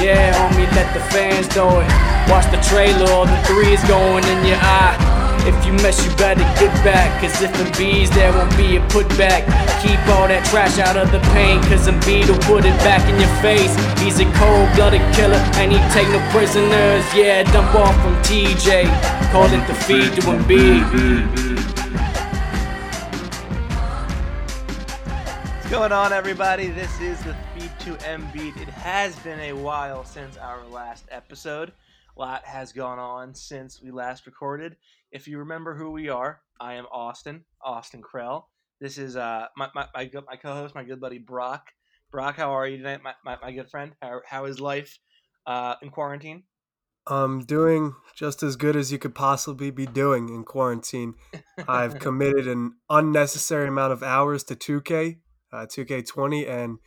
Yeah, homie, let the fans know it. Watch the trailer, all the three is going in your eye. If you mess, you better get back. Cause if Embiid's there won't be a putback. Keep all that trash out of the paint. Cause Embiid will put it back in your face. He's a cold blooded killer and he take no prisoners. Yeah, dump off from TJ. Call it the feed to Embiid. What's going on, everybody? This is the to Embiid. It has been a while since our last episode. A lot has gone on since we last recorded. If you remember who we are, I am Austin, Austin Krell. This is uh my my, my, my co-host, my good buddy Brock. Brock, how are you tonight, my, my, my good friend? How, how is life uh, in quarantine? I'm doing just as good as you could possibly be doing in quarantine. I've committed an unnecessary amount of hours to 2K, uh, 2K20, and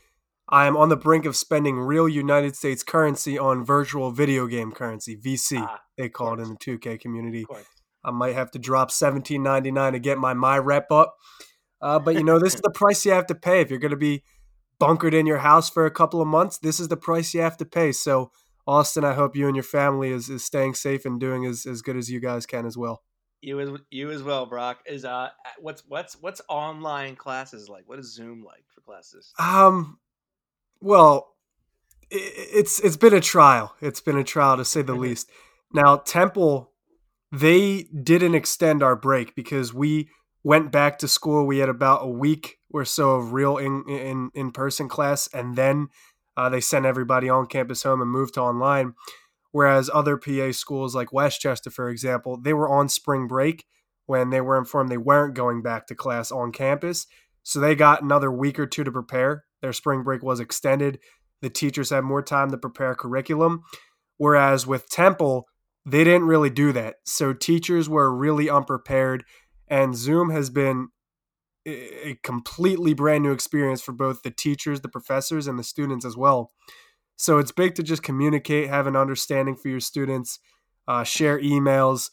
I am on the brink of spending real United States currency on virtual video game currency, VC, Ah, they call it in the 2K community. I might have to drop seventeen ninety nine to get my my rep up. Uh, but you know, this is the price you have to pay if you're going to be bunkered in your house for a couple of months. This is the price you have to pay. So, Austin, I hope you and your family is, is staying safe and doing as, as good as you guys can as well. You as you as well, Brock. Is uh what's what's what's online classes like? What is Zoom like for classes? Um, well, it's it's been a trial. It's been a trial to say the least. Now, Temple, they didn't extend our break because we went back to school. We had about a week or so of real in in in person class, and then uh, they sent everybody on campus home and moved to online. Whereas other PA schools like West Chester, for example, they were on spring break when they were informed they weren't going back to class on campus. So they got another week or two to prepare. Their spring break was extended. The teachers had more time to prepare curriculum. Whereas with Temple, they didn't really do that. So teachers were really unprepared, and Zoom has been a completely brand new experience for both the teachers, the professors, and the students as well. So it's big to just communicate, have an understanding for your students, uh, share emails,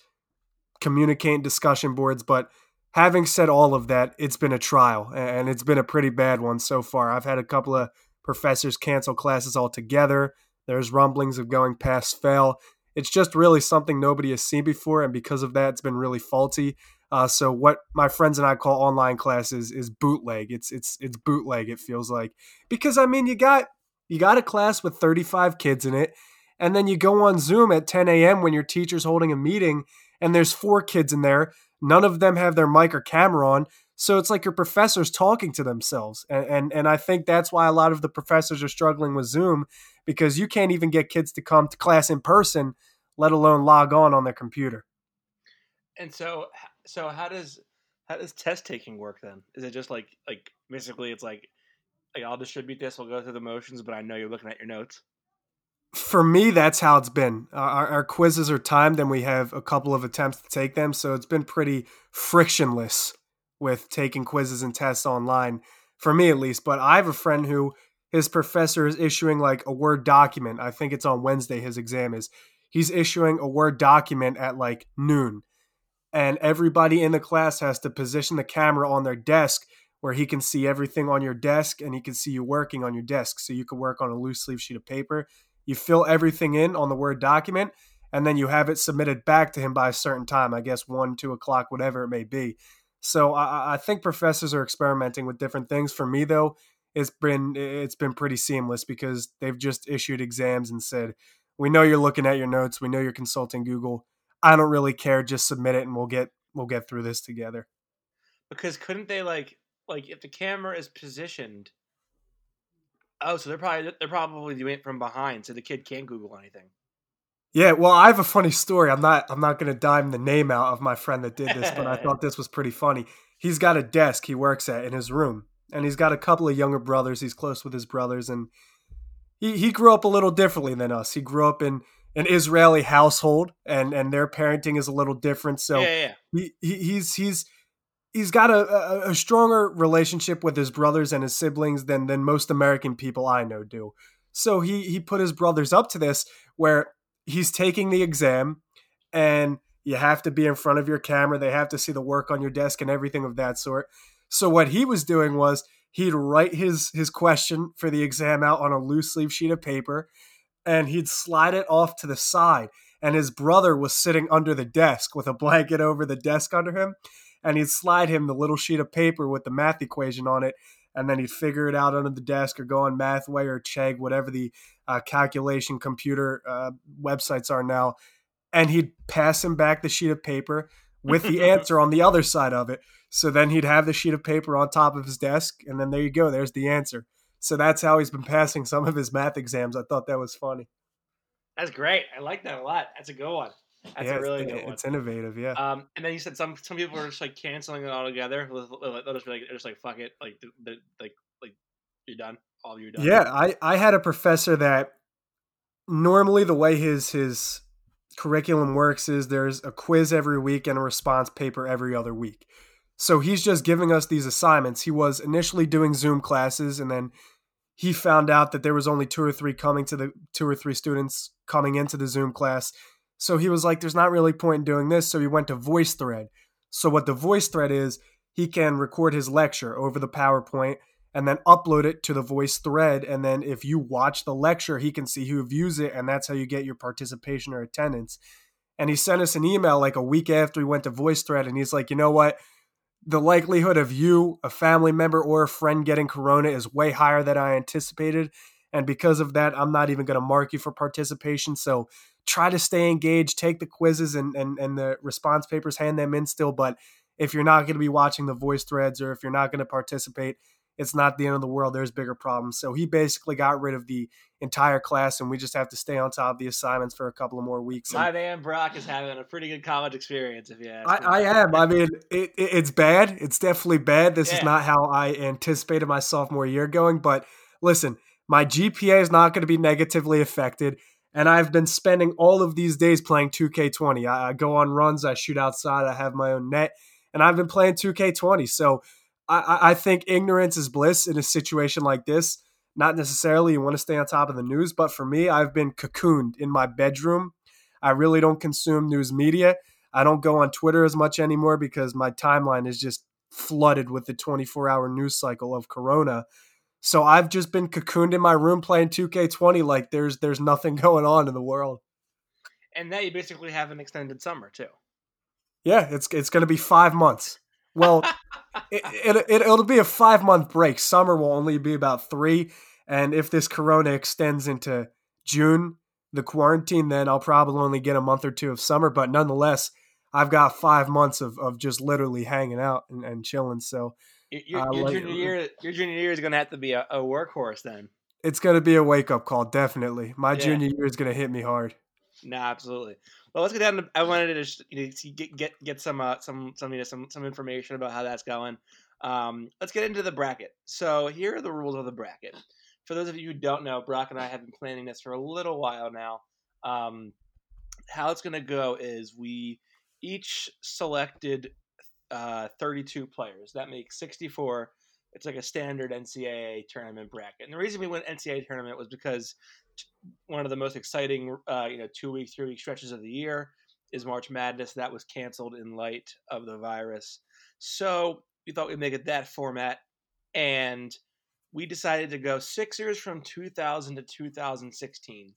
communicate in discussion boards. But having said all of that, it's been a trial, and it's been a pretty bad one so far. I've had a couple of professors cancel classes altogether. There's rumblings of going past fail. It's just really something nobody has seen before, and because of that, it's been really faulty. Uh, so what my friends and I call online classes is bootleg. It's it's it's bootleg. It feels like because I mean you got you got a class with 35 kids in it, and then you go on Zoom at 10 a.m. when your teacher's holding a meeting, and there's four kids in there. None of them have their mic or camera on, so it's like your professors talking to themselves, and and and I think that's why a lot of the professors are struggling with Zoom because you can't even get kids to come to class in person, let alone log on on their computer. And so so how does how does test taking work then? Is it just like like basically it's like like I'll distribute this, we'll go through the motions, but I know you're looking at your notes. For me, that's how it's been. Uh, our, our quizzes are timed, and we have a couple of attempts to take them, so it's been pretty frictionless with taking quizzes and tests online, for me at least. But I have a friend who his professor is issuing like a Word document. I think it's on Wednesday, his exam is. He's issuing a Word document at like noon. And everybody in the class has to position the camera on their desk where he can see everything on your desk and he can see you working on your desk. So you can work on a loose leaf sheet of paper. You fill everything in on the Word document and then you have it submitted back to him by a certain time, I guess one, two o'clock, whatever it may be. So I, I think professors are experimenting with different things. For me, though, it's been it's been pretty seamless because they've just issued exams and said, "We know you're looking at your notes. We know you're consulting Google. I don't really care. Just submit it, and we'll get we'll get through this together." Because couldn't they like like if the camera is positioned. Oh, so they're probably they're probably doing it from behind, so the kid can't Google anything. Yeah, well, I have a funny story. I'm not I'm not going to dime the name out of my friend that did this, but I thought this was pretty funny. He's got a desk he works at in his room, and he's got a couple of younger brothers. He's close with his brothers, and he he grew up a little differently than us. He grew up in an Israeli household, and and their parenting is a little different. So yeah, yeah. he, he he's he's he's got a, a, a stronger relationship with his brothers and his siblings than than most American people I know do. So he he put his brothers up to this where he's taking the exam and you have to be in front of your camera. They have to see the work on your desk and everything of that sort. So what he was doing was he'd write his his question for the exam out on a loose leaf sheet of paper and he'd slide it off to the side and his brother was sitting under the desk with a blanket over the desk under him and he'd slide him the little sheet of paper with the math equation on it and then he'd figure it out under the desk or go on mathway or chegg whatever the uh, calculation computer uh, websites are now and he'd pass him back the sheet of paper with the answer on the other side of it so then he'd have the sheet of paper on top of his desk and then there you go there's the answer so that's how he's been passing some of his math exams i thought that was funny That's great. I like that a lot. That's a good one. That's yeah, a really it's, good one. it's innovative yeah Um, and then you said some some people are just like canceling it all together. They'll just be like, they're just like fuck it, like they're, like like you're done, all of you are done. Yeah, I, I had a professor that normally the way his his curriculum works is there's a quiz every week and a response paper every other week. So he's just giving us these assignments. He was initially doing Zoom classes and then he found out that there was only two or three coming to the two or three students coming into the Zoom class. So he was like there's not really point in doing this, so he went to VoiceThread. So what the VoiceThread is, he can record his lecture over the PowerPoint and then upload it to the VoiceThread. and then if you watch the lecture he can see who views it and that's how you get your participation or attendance and he sent us an email like a week after we went to VoiceThread. and he's like you know what the likelihood of you a family member or a friend getting corona is way higher than i anticipated and because of that i'm not even going to mark you for participation so try to stay engaged take the quizzes and, and, and the response papers hand them in still but if you're not going to be watching the voice threads or if you're not going to participate it's not the end of the world. There's bigger problems. So he basically got rid of the entire class, and we just have to stay on top of the assignments for a couple of more weeks. My And man Brock is having a pretty good college experience. If you ask I, me. I am. I mean, it, it, it's bad. It's definitely bad. This Yeah. is not how I anticipated my sophomore year going. But listen, my GPA is not going to be negatively affected. And I've been spending all of these days playing 2K20. I, I go on runs, I shoot outside, I have my own net, and I've been playing 2K20. So I- I, think ignorance is bliss in a situation like this. Not necessarily you want to stay on top of the news, but for me, I've been cocooned in my bedroom. I really don't consume news media. I don't go on Twitter as much anymore because my timeline is just flooded with the 24 hour news cycle of Corona. So I've just been cocooned in my room playing 2K20 like there's there's nothing going on in the world. and now you basically have an extended summer too. Yeah, it's it's going to be 5 months. Well, it, it, it it'll be a 5 month break. Summer will only be about 3 and if this corona extends into June, the quarantine, then I'll probably only get a month or two of summer, but nonetheless, I've got 5 months of of just literally hanging out and, and chilling. So, Your, your, your like- junior year, your junior year is going to have to be a, a workhorse then. it's going to be a wake up call, definitely. My Yeah. junior year is going to hit me hard. No, absolutely. Well, let's get down to. I wanted to just you know, get get get some uh, some some you know, some some information about how that's going. Um, let's get into the bracket. So here are the rules of the bracket. For those of you who don't know, Brock and I have been planning this for a little while now. Um, how it's going to go is we each selected uh, 32 players. That makes 64. It's like a standard NCAA tournament bracket. And the reason we went NCAA tournament was because one of the most exciting, uh, you know, two week, three week stretches of the year is March Madness. That was canceled in light of the virus. So we thought we'd make it that format. And we decided to go Sixers from 2000 to 2016.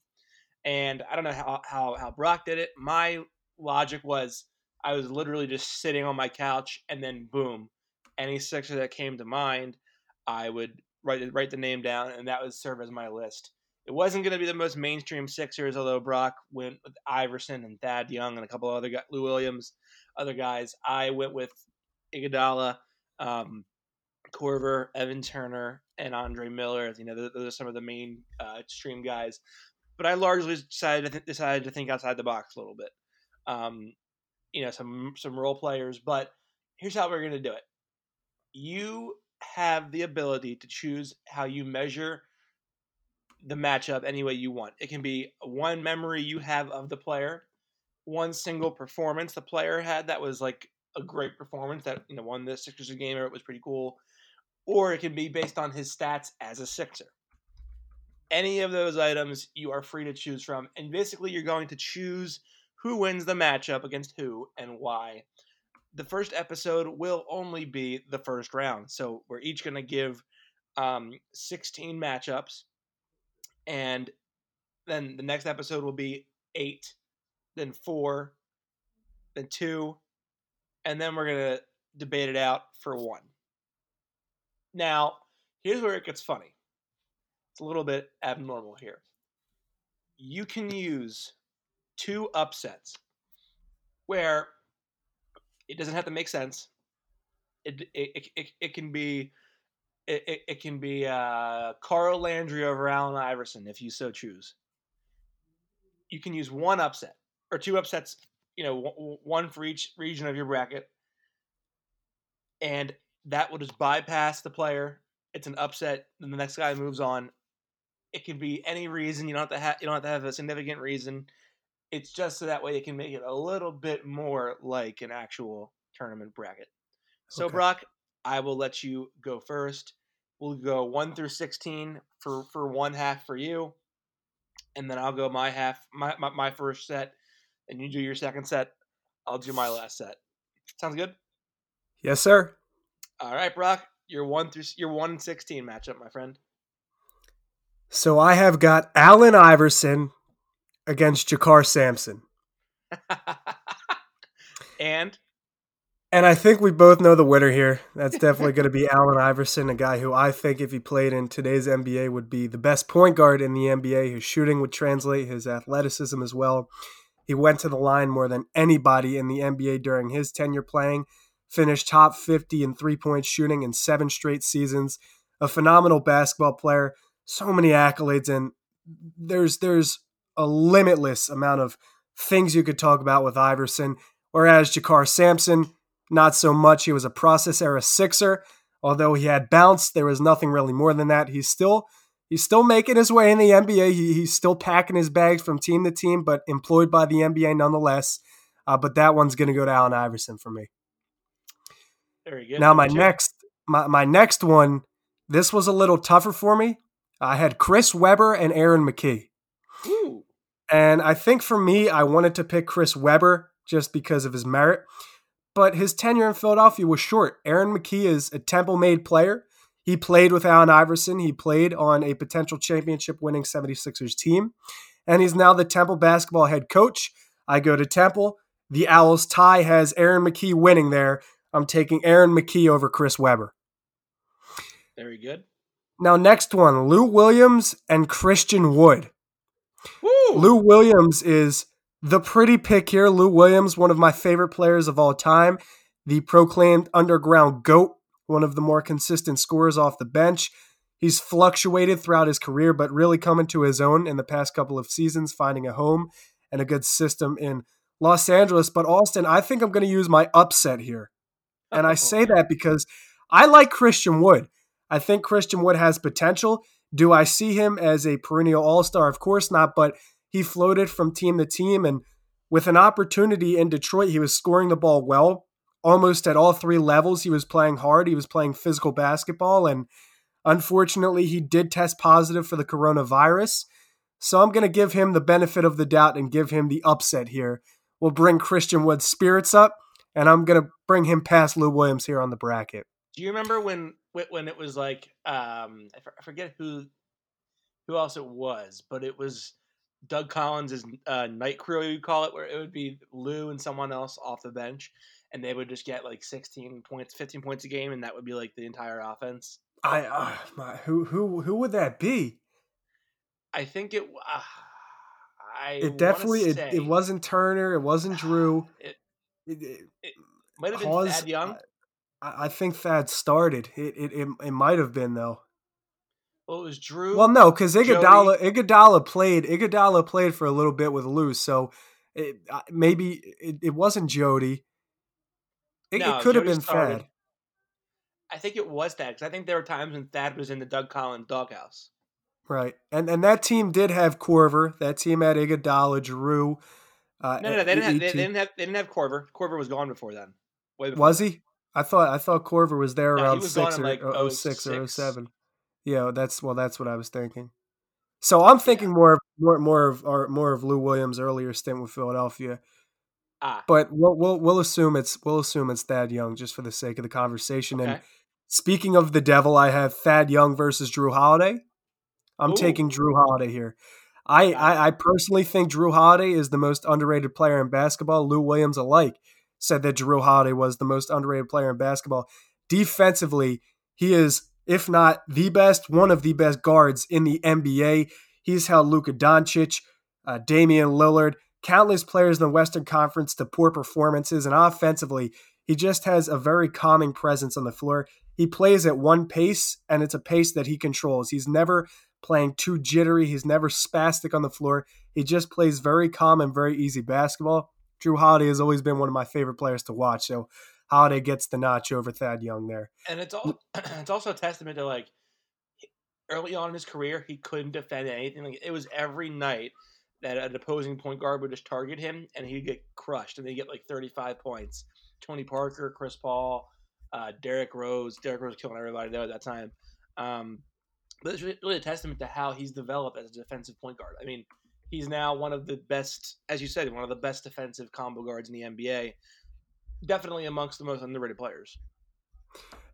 And I don't know how, how, how Brock did it. My logic was I was literally just sitting on my couch and then boom, any Sixer that came to mind, I would write write the name down and that would serve as my list. It wasn't going to be the most mainstream Sixers, although Brock went with Iverson and Thad Young and a couple other guys, Lou Williams, other guys. I went with Iguodala, um, Korver, Evan Turner, and Andre Miller. You know, those, are some of the main uh, extreme guys. But I largely decided to th- decided to think outside the box a little bit. Um, you know, some some role players. But here's how we're gonna do it. You have the ability to choose how you measure the matchup any way you want. It can be one memory you have of the player, one single performance the player had that was like a great performance that you know won the Sixers game or it was pretty cool, or it can be based on his stats as a Sixer. Any of those items you are free to choose from, and basically you're going to choose who wins the matchup against who and why. The first episode will only be the first round, so we're each going to give um, 16 matchups, and then the next episode will be eight, then four, then two, and then we're going to debate it out for one. Now, here's where it gets funny. It's a little bit abnormal here. You can use two upsets where it doesn't have to make sense. It it, it, it can be it, it, can be uh, Carl Landry over Allen Iverson if you so choose. You can use one upset or two upsets, you know, one for each region of your bracket, and that will just bypass the player. It's an upset, and the next guy moves on. It can be any reason. You don't have to have you don't have to have a significant reason. It's just so that way it can make it a little bit more like an actual tournament bracket. So okay. Brock, I will let you go first. We'll go one through sixteen for for one half for you, and then I'll go my half my my, my first set, and you do your second set. I'll do my last set. Sounds good. Yes, sir. All right, Brock. Your one through your one and sixteen matchup, my friend. So I have got Allen Iverson against JaKarr Sampson. and and I think we both know the winner here. That's definitely going to be Allen Iverson, a guy who I think, if he played in today's NBA, would be the best point guard in the NBA. His shooting would translate, his athleticism as well. He went to the line more than anybody in the NBA during his tenure playing, finished top 50 in three point shooting in seven straight seasons. A phenomenal basketball player, so many accolades, and there's there's a limitless amount of things you could talk about with Iverson. Whereas JaKarr Sampson, not so much. He was a process era sixer. Although he had bounce, there was nothing really more than that. He's still he's still making his way in the NBA. He, he's still packing his bags from team to team, but employed by the NBA nonetheless. Uh, but that one's going to go to Allen Iverson for me. Very good. Now my next my, my next one, this was a little tougher for me. I had Chris Webber and Aaron McKie. And I think for me, I wanted to pick Chris Webber just because of his merit. But his tenure in Philadelphia was short. Aaron McKie is a Temple made player. He played with Allen Iverson. He played on a potential championship winning 76ers team. And he's now the Temple basketball head coach. I go to Temple. The Owls tie has Aaron McKie winning there. I'm taking Aaron McKie over Chris Webber. Very good. Now, next one Lou Williams and Christian Wood. Woo! Lou Williams is the pretty pick here. Lou Williams, one of my favorite players of all time, the proclaimed underground GOAT, one of the more consistent scorers off the bench. He's fluctuated throughout his career, but really coming to his own in the past couple of seasons, finding a home and a good system in Los Angeles. But Austin, I think I'm going to use my upset here. And I say that because I like Christian Wood. I think Christian Wood has potential. Do I see him as a perennial all star? Of course not, but he floated from team to team. And with an opportunity in Detroit, he was scoring the ball well, almost at all three levels. He was playing hard, he was playing physical basketball. And unfortunately, he did test positive for the coronavirus. So I'm going to give him the benefit of the doubt and give him the upset here. We'll bring Christian Wood's spirits up, and I'm going to bring him past Lou Williams here on the bracket. Do you remember when when it was like um, I forget who who else it was, but it was Doug Collins' uh, night crew, you call it, where it would be Lou and someone else off the bench, and they would just get like 16 points, 15 points a game, and that would be like the entire offense. I uh, my, who who who would that be? I think it. Uh, I it definitely it, it wasn't Turner, it wasn't Jrue. It, it, it might have been Thad Young. I think Thad started. It it it, it might have been though. Well, it was Jrue. Well, no, because Iguodala Iguodala played Iguodala played for a little bit with Lou, so it, maybe it, it, wasn't Jody. It, no, it could Jody have been started. Thad. I think it was Thad because I think there were times when Thad was in the Doug Collins doghouse. Right, and and that team did have Korver. That team had Iguodala, Jrue. Uh, no, no, no they didn't, have, they, they, didn't have. They didn't have Korver. Korver was gone before then. Before was he? I thought I thought Korver was there no, around was six or like oh, 06 or 07. Yeah, that's well, that's what I was thinking. So I'm thinking Yeah. more of more more of or more of Lou Williams' earlier stint with Philadelphia. Ah, But we'll we'll we'll assume it's we'll assume it's Thad Young just for the sake of the conversation. And speaking of the devil, I have Thad Young versus Jrue Holiday. I'm Ooh. taking Jrue Holiday here. I, I I personally think Jrue Holiday is the most underrated player in basketball. Lou Williams alike said that Jrue Holiday was the most underrated player in basketball. Defensively, he is, if not the best, one of the best guards in the NBA. He's held Luka Doncic, uh, Damian Lillard, countless players in the Western Conference to poor performances, and offensively, he just has a very calming presence on the floor. He plays at one pace, and it's a pace that he controls. He's never playing too jittery. He's never spastic on the floor. He just plays very calm and very easy basketball. Jrue Holiday has always been one of my favorite players to watch. So Holiday gets the notch over Thad Young there. and it's all it's also a testament to like early on in his career he couldn't defend anything. Like it was every night that an opposing point guard would just target him and he'd get crushed and they get like 35 points. Tony Parker, Chris Paul, uh, Derrick Rose. Derrick Rose killing everybody there at that time. Um, but it's really a testament to how he's developed as a defensive point guard. I mean, he's now one of the best, as you said, one of the best defensive combo guards in the NBA. Definitely amongst the most underrated players.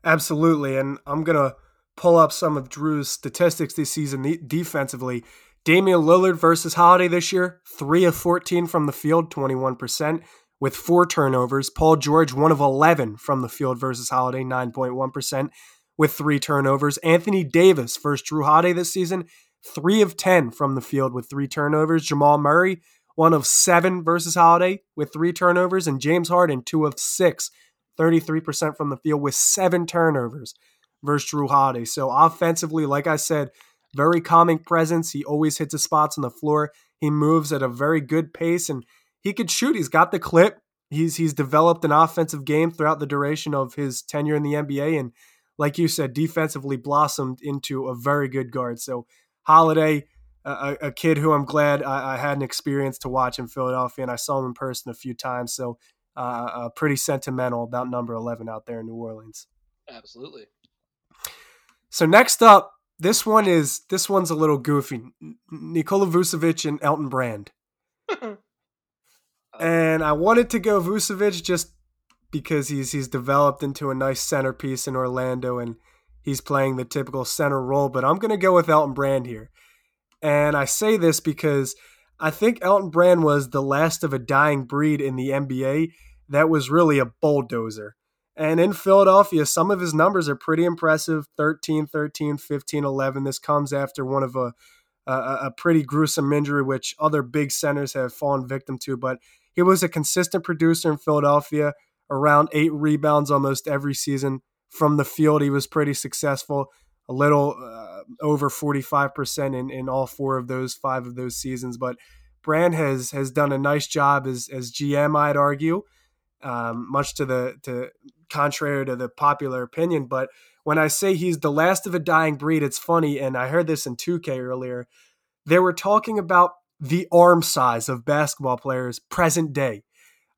Absolutely. And I'm going to pull up some of Jrue's statistics this season defensively. Damian Lillard versus Holiday this year, 3 of 14 from the field, 21%, with four turnovers. Paul George, 1 of 11 from the field versus Holiday, 9.1%, with three turnovers. Anthony Davis versus Jrue Holiday this season, 3 of 10 from the field with three turnovers. Jamal Murray, 1 of 7 versus Holiday with three turnovers. And James Harden, 2 of 6, 33% from the field with seven turnovers versus Jrue Holiday. So offensively, like I said, very calming presence. He always hits his spots on the floor. He moves at a very good pace and he could shoot. He's got the clip. He's he's developed an offensive game throughout the duration of his tenure in the NBA and like you said, defensively blossomed into a very good guard. So Holiday, a, a kid who I'm glad I, I, had an experience to watch in Philadelphia, and I saw him in person a few times. So uh, uh, pretty sentimental about number 11 out there in New Orleans. Absolutely. So next up, this one is this one's a little goofy. Nikola Vucevic and Elton Brand. and I wanted to go Vucevic just because he's he's developed into a nice centerpiece in Orlando and he's playing the typical center role, but I'm going to go with Elton Brand here. And I say this because I think Elton Brand was the last of a dying breed in the NBA that was really a bulldozer. And in Philadelphia, some of his numbers are pretty impressive 13, 13, 15, 11. This comes after one of a, a, a pretty gruesome injury, which other big centers have fallen victim to. But he was a consistent producer in Philadelphia, around eight rebounds almost every season. From the field, he was pretty successful, a little uh, over 45% in, in all four of those five of those seasons. But Brand has has done a nice job as, as GM, I'd argue. Um, much to the to contrary to the popular opinion. But when I say he's the last of a dying breed, it's funny, and I heard this in 2K earlier. They were talking about the arm size of basketball players present day,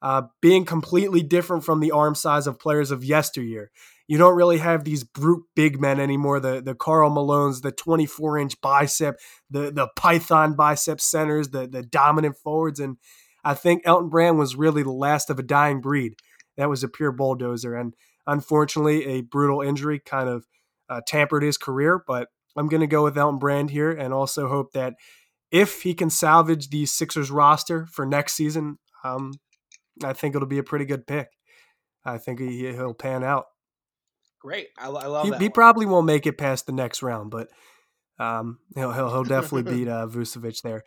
uh, being completely different from the arm size of players of yesteryear. You don't really have these brute big men anymore. The the Karl Malones, the 24 inch bicep, the the Python bicep centers, the the dominant forwards, and I think Elton Brand was really the last of a dying breed. That was a pure bulldozer. And unfortunately, a brutal injury kind of uh, tampered his career. But I'm going to go with Elton Brand here and also hope that if he can salvage the Sixers roster for next season, um, I think it'll be a pretty good pick. I think he, he'll pan out. Great. I, I love he, that. He one. probably won't make it past the next round, but um, he'll, he'll, he'll definitely beat uh, Vucevic there.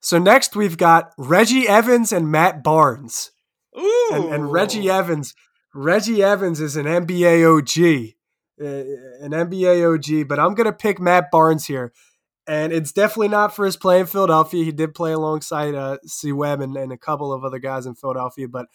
So next we've got Reggie Evans and Matt Barnes. Ooh. And, and Reggie Evans, Reggie Evans is an NBA OG, uh, an NBA OG, but I'm going to pick Matt Barnes here. And it's definitely not for his play in Philadelphia. He did play alongside uh, C. Webb and, and a couple of other guys in Philadelphia, but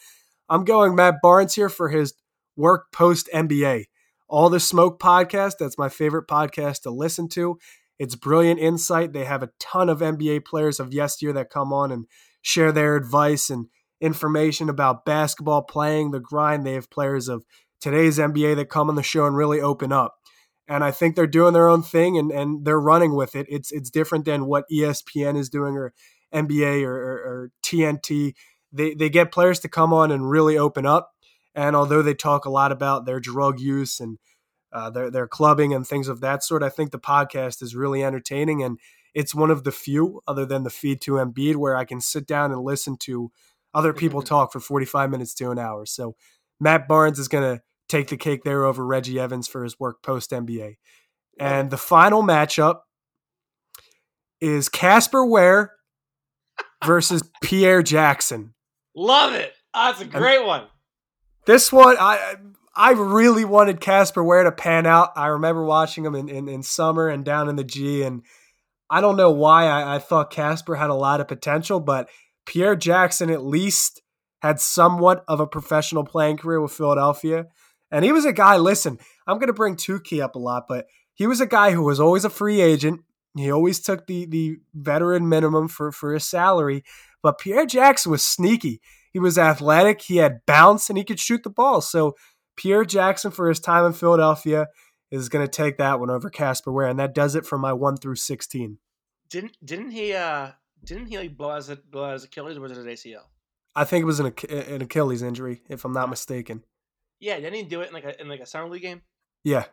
I'm going Matt Barnes here for his work post NBA. All the Smoke podcast, that's my favorite podcast to listen to. It's brilliant insight. They have a ton of NBA players of yesteryear that come on and share their advice and information about basketball playing, the grind. They have players of today's NBA that come on the show and really open up. And I think they're doing their own thing and, and they're running with it. It's it's different than what ESPN is doing or NBA or, or, or TNT. They they get players to come on and really open up. And although they talk a lot about their drug use and uh, their their clubbing and things of that sort, I think the podcast is really entertaining and it's one of the few, other than the feed to Embiid, where I can sit down and listen to other people talk for 45 minutes to an hour. So Matt Barnes is going to take the cake there over Reggie Evans for his work post NBA. And the final matchup is Casper Ware versus Pierre Jackson. Love it. Oh, that's a great and one. This one, I I really wanted Casper Ware to pan out. I remember watching him in, in, in, summer and down in the G, and I don't know why I, I thought Casper had a lot of potential, but Pierre Jackson at least had somewhat of a professional playing career with Philadelphia. And he was a guy, listen, I'm going to bring Tukey up a lot, but he was a guy who was always a free agent. He always took the, the veteran minimum for, for his salary. But Pierre Jackson was sneaky. He was athletic, he had bounce, and he could shoot the ball. So Pierre Jackson, for his time in Philadelphia, is going to take that one over Casper Ware. And that does it for my 1 through 16. Didn't didn't he uh didn't he like blow out his, blow out his Achilles or was it his ACL? I think it was an, an Achilles injury, if I'm not mistaken. Yeah, didn't he do it in like a in like a summer league game? Yeah.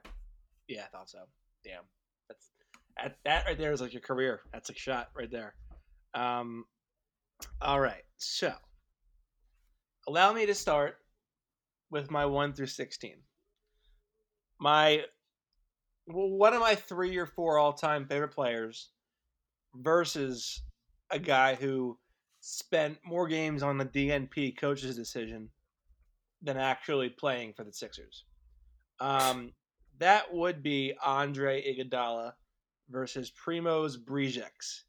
Yeah, I thought so. Damn, that's that, that right there is like your career. That's a shot right there. Um, all right, so allow me to start with my one through sixteen. My one of my three or four all time favorite players versus a guy who spent more games on the DNP coach's decision than actually playing for the Sixers. Um, that would be Andre Iguodala versus Primoz Brezec.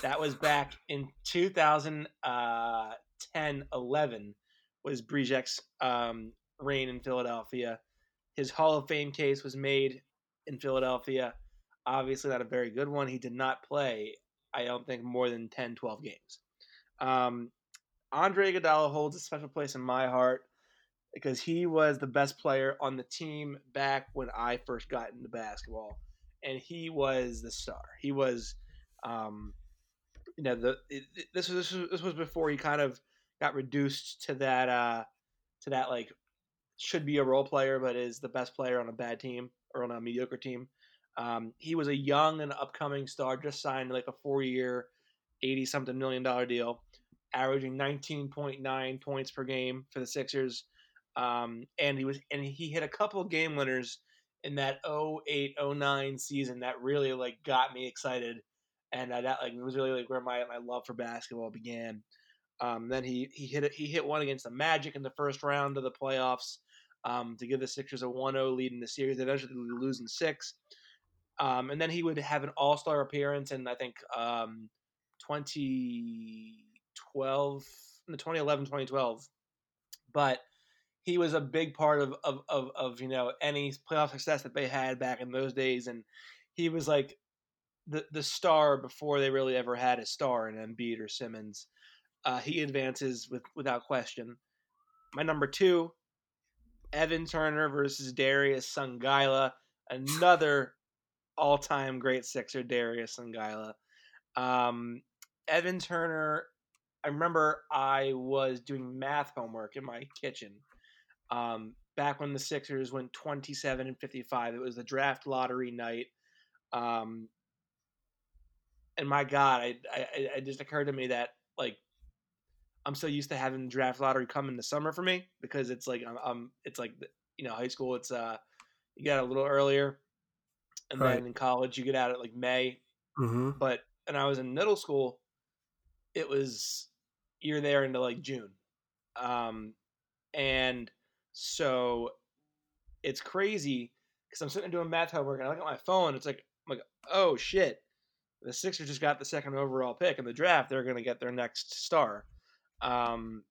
That was back in 2010 uh, 11 was Brezec's um, reign in Philadelphia. His Hall of Fame case was made in Philadelphia. Obviously, not a very good one. He did not play I don't think more than 10, 12 games. Um, Andre Iguodala holds a special place in my heart because he was the best player on the team back when I first got into basketball, and he was the star. He was, um, you know, the it, this was this was before he kind of got reduced to that uh, to that like should be a role player, but is the best player on a bad team or on a mediocre team. Um, he was a young and upcoming star, just signed like a four year, 80 something million dollar deal, averaging 19.9 points per game for the Sixers. Um, and he was and he hit a couple game winners in that 08 09 season that really like got me excited and uh, that like it was really like where my, my love for basketball began um, then he he hit it, he hit one against the Magic in the first round of the playoffs um, to give the Sixers a 1-0 lead in the series. Eventually losing six. Um, and then he would have an All Star appearance in I think um, 2012, the 2011, 2012. But he was a big part of, of, of, of, you know any playoff success that they had back in those days, and he was like the the star before they really ever had a star in Embiid or Simmons. Uh, he advances with without question. My number two, Evan Turner versus Darius Songaila, another all time great Sixer, Darius Songaila. Um, Evan Turner, I remember I was doing math homework in my kitchen um, back when the Sixers went 27 and 55. It was the draft lottery night. Um, and my God, I, I, it just occurred to me that, like, I'm so used to having draft lottery come in the summer for me because it's like, I'm, I'm it's like, you know, high school, it's, uh, you got a little earlier and right. then in college you get out at like May. Mm-hmm. But and I was in middle school, it was you're there into like June, um, and So it's crazy because I'm sitting doing math homework and I look at my phone. It's like, I'm like, oh shit, the Sixers just got the second overall pick in the draft. They're going to get their next star. Um,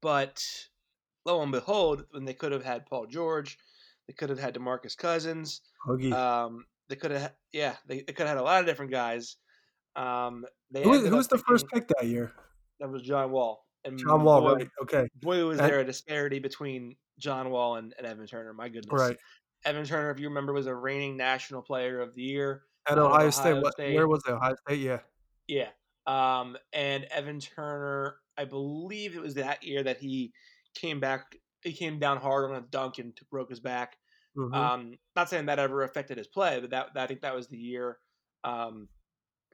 but lo and behold, when they could have had Paul George, they could have had Demarcus Cousins. Hoogie. Um, they could have, yeah, they, they could have had a lot of different guys. Um, they who, who was the first pick that year? That was John Wall. And John Wall. boy, right? Okay. boy, was And- there a disparity between John Wall and, and Evan Turner. My goodness. Right. Evan Turner, if you remember, was a reigning National Player of the Year. At of Ohio, State. State. Where was it? Ohio State. Yeah. Yeah. Um, and Evan Turner, I believe it was that year that he came back. He came down hard on a dunk and broke his back. Mhm. Um, not saying that ever affected his play, but that, I think that was the year. Um,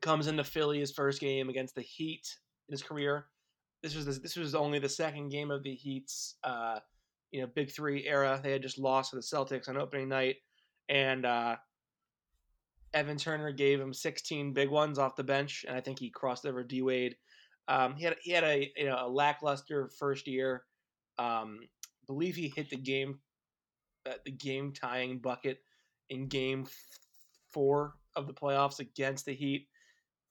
comes into Philly his first game against the Heat in his career. This was the, this was only the second game of the Heat's uh, you know Big Three era. They had just lost to the Celtics on opening night, and uh, Evan Turner gave him 16 big ones off the bench, and I think he crossed over D Wade. Um, he had he had a you know a lackluster first year. Um, believe he hit the game uh, the game tying bucket in game four of the playoffs against the Heat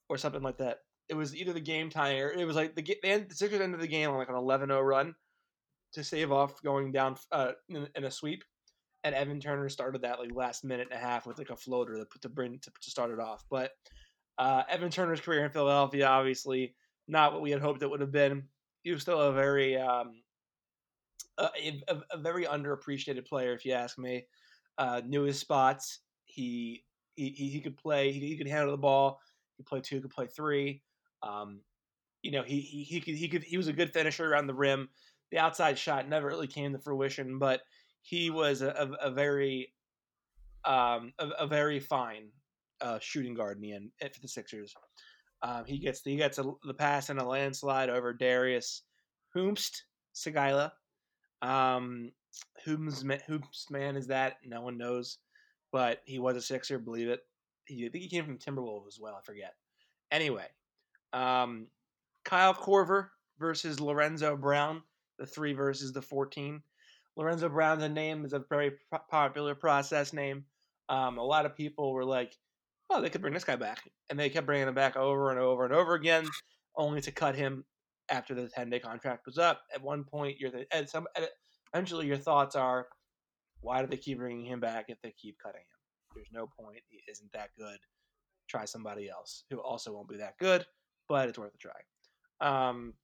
or something like that. It was either the game tying or it was like the, ga- the, end, the Sixers ended the game on like an 11-0 run to save off going down uh, in, in a sweep. And Evan Turner started that like last minute and a half with like a floater to put to bring to, to start it off. But uh, Evan Turner's career in Philadelphia, obviously not what we had hoped it would have been. He was still a very um, a, a, a very underappreciated player, if you ask me. Uh, knew his spots. He he, he he could play. He, he could handle the ball. He could play two. He Could play three. Um, you know, he, he he could he could he was a good finisher around the rim. The outside shot never really came to fruition, but he was a, a, a very um, a, a very fine uh, shooting guard in the end eh, for the Sixers. Um, he gets he gets a, the pass and a landslide over Darius Hoomst Segala. Um, whom's man is that? No one knows, but he was a Sixer, believe it. He, I think he came from Timberwolves as well. I forget. Anyway, um, Kyle Korver versus Lorenzo Brown. The three versus the fourteen. Lorenzo Brown's a name is a very popular process name. Um, a lot of people were like, "Oh, they could bring this guy back," and they kept bringing him back over and over and over again, only to cut him after the ten day contract was up. At one point, you're the, at some at, eventually your thoughts are, why do they keep bringing him back if they keep cutting him? There's no point. He isn't that good. Try somebody else who also won't be that good, but it's worth a try. Um,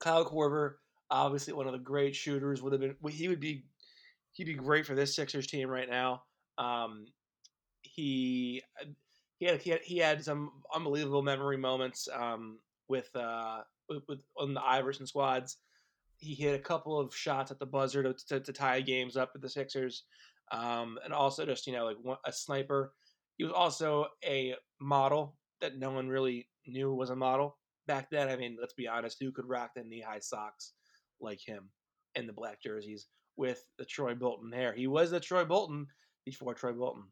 Kyle Korver, obviously one of the great shooters, would have been. He would be. He'd be great for this Sixers team right now. Um, he he had, he had he had some unbelievable memory moments um, with uh with, with on the Iverson squads. He hit a couple of shots at the buzzer to, to, to tie games up with the Sixers, um, and also just you know like a sniper. He was also a model that no one really knew was a model back then. I mean, let's be honest, who could rock the knee high socks like him in the black jerseys with the Troy Bolton hair? He was the Troy Bolton before Troy Bolton.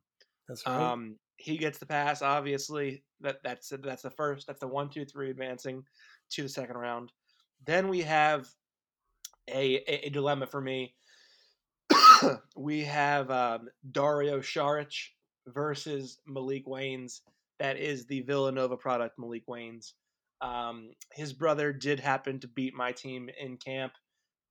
That's right. Um, he gets the pass. Obviously, that that's that's the first. That's the one, two, three advancing to the second round. Then we have a a, a dilemma for me. we have um, Dario Saric versus Maalik Wayns. That is the Villanova product, Maalik Wayns. Um, his brother did happen to beat my team in camp,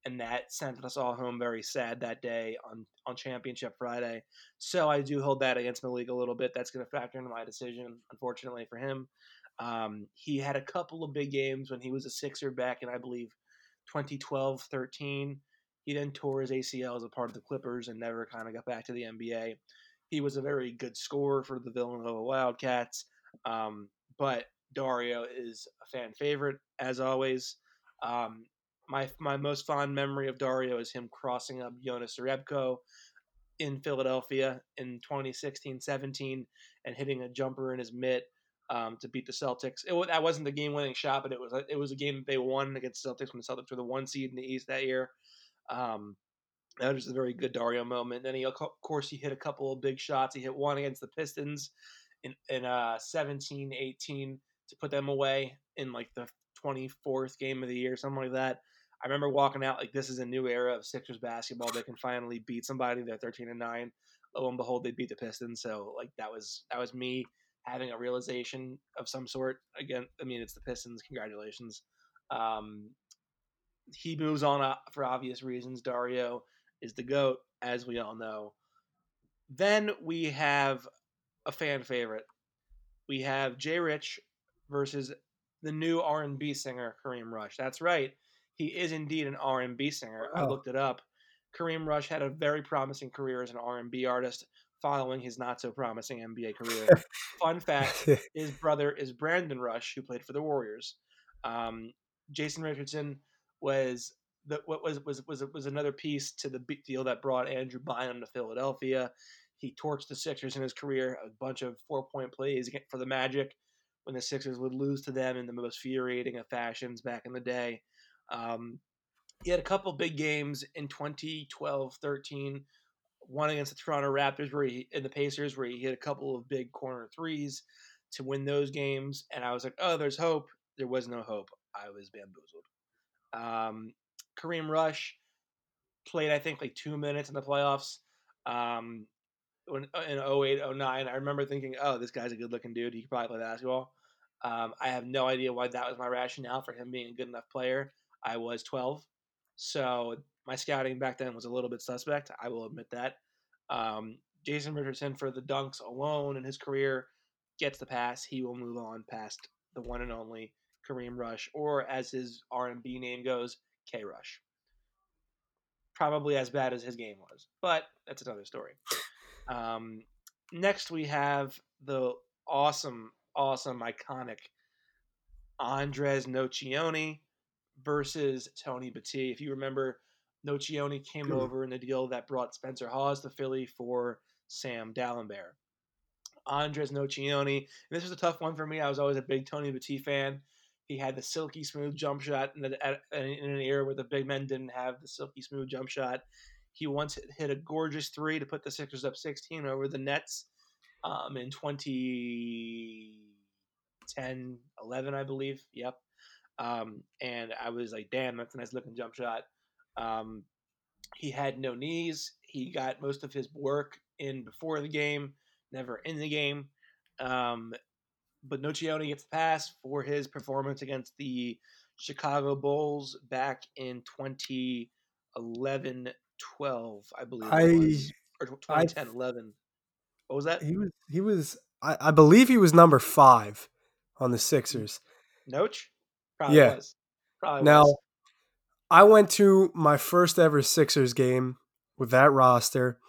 and that sent us all home very sad that day on on Championship Friday. So I do hold that against Maalik a little bit. That's going to factor into my decision, unfortunately for him. Um, he had a couple of big games when he was a Sixer back in, I believe, 2012 13. He then tore his ACL as a part of the Clippers and never kind of got back to the NBA. He was a very good scorer for the Villanova Wildcats, um, but Dario is a fan favorite as always. Um, my my most fond memory of Dario is him crossing up Jonas Jerebko in Philadelphia in 2016-17 and hitting a jumper in his mitt um, to beat the Celtics. It, that wasn't the game-winning shot, but it was it was a game that they won against the Celtics when the Celtics were the one seed in the East that year. Um, that was a very good Dario moment. Then he, of course, he hit a couple of big shots. He hit one against the Pistons in in uh, 17-18 to put them away in like the 24th game of the year, something like that. I remember walking out like this is a new era of Sixers basketball. They can finally beat somebody. They're 13 and nine. Lo and behold, they beat the Pistons. So like that was that was me having a realization of some sort. Again, I mean it's the Pistons. Congratulations. Um, he moves on uh, for obvious reasons. Dario is the goat, as we all know. Then we have a fan favorite. We have Jay Rich versus the new R&B singer Kareem Rush. That's right. He is indeed an R&B singer. I looked it up. Kareem Rush had a very promising career as an R&B artist following his not so promising NBA career. Fun fact, his brother is Brandon Rush, who played for the Warriors. Um, Jason Richardson was the, what was was was was another piece to the big deal that brought Andrew Bynum to Philadelphia. He torched the Sixers in his career, a bunch of four point plays for the Magic when the Sixers would lose to them in the most infuriating of fashions back in the day. Um, he had a couple big games in 2012 13 one against the Toronto Raptors where he in the Pacers where he hit a couple of big corner threes to win those games and I was like oh there's hope. There was no hope. I was bamboozled. Um, Kareem Rush played I think like two minutes in the playoffs um, when in 08 09 I remember thinking oh this guy's a good looking dude. He could probably play basketball um, I have no idea why that was my rationale for him being a good enough player I was 12 so my scouting back then was a little bit suspect. I will admit that. Um, Jason Richardson for the dunks alone in his career gets the pass. He will move on past the one and only Kareem Rush, or as his R and B name goes, K Rush. Probably as bad as his game was, but that's another story. Um, next, we have the awesome, awesome, iconic Andres Nocioni versus Tony Battie. If you remember, Nocioni came Hmm. over in a deal that brought Spencer Hawes to Philly for Sam Dalembert. Andres Nocioni, and this was a tough one for me. I was always a big Tony Battie fan. He had the silky smooth jump shot in, the, at, in an era where the big men didn't have the silky smooth jump shot. He once hit a gorgeous three to put the Sixers up 16 over the Nets um, in 2010, 11, I believe. Yep. Um, and I was like, damn, that's a nice looking jump shot. Um, he had no knees. He got most of his work in before the game, never in the game. Um, but Nocioni gets the pass for his performance against the Chicago Bulls back in 2011 12, I believe. I- it was, or I- 2010 11. What was that? he was he was I, I believe he was number five on the mm-hmm. Sixers. Noach? Probably Yeah. was. Probably Now, was. I went to my first ever Sixers game with that roster,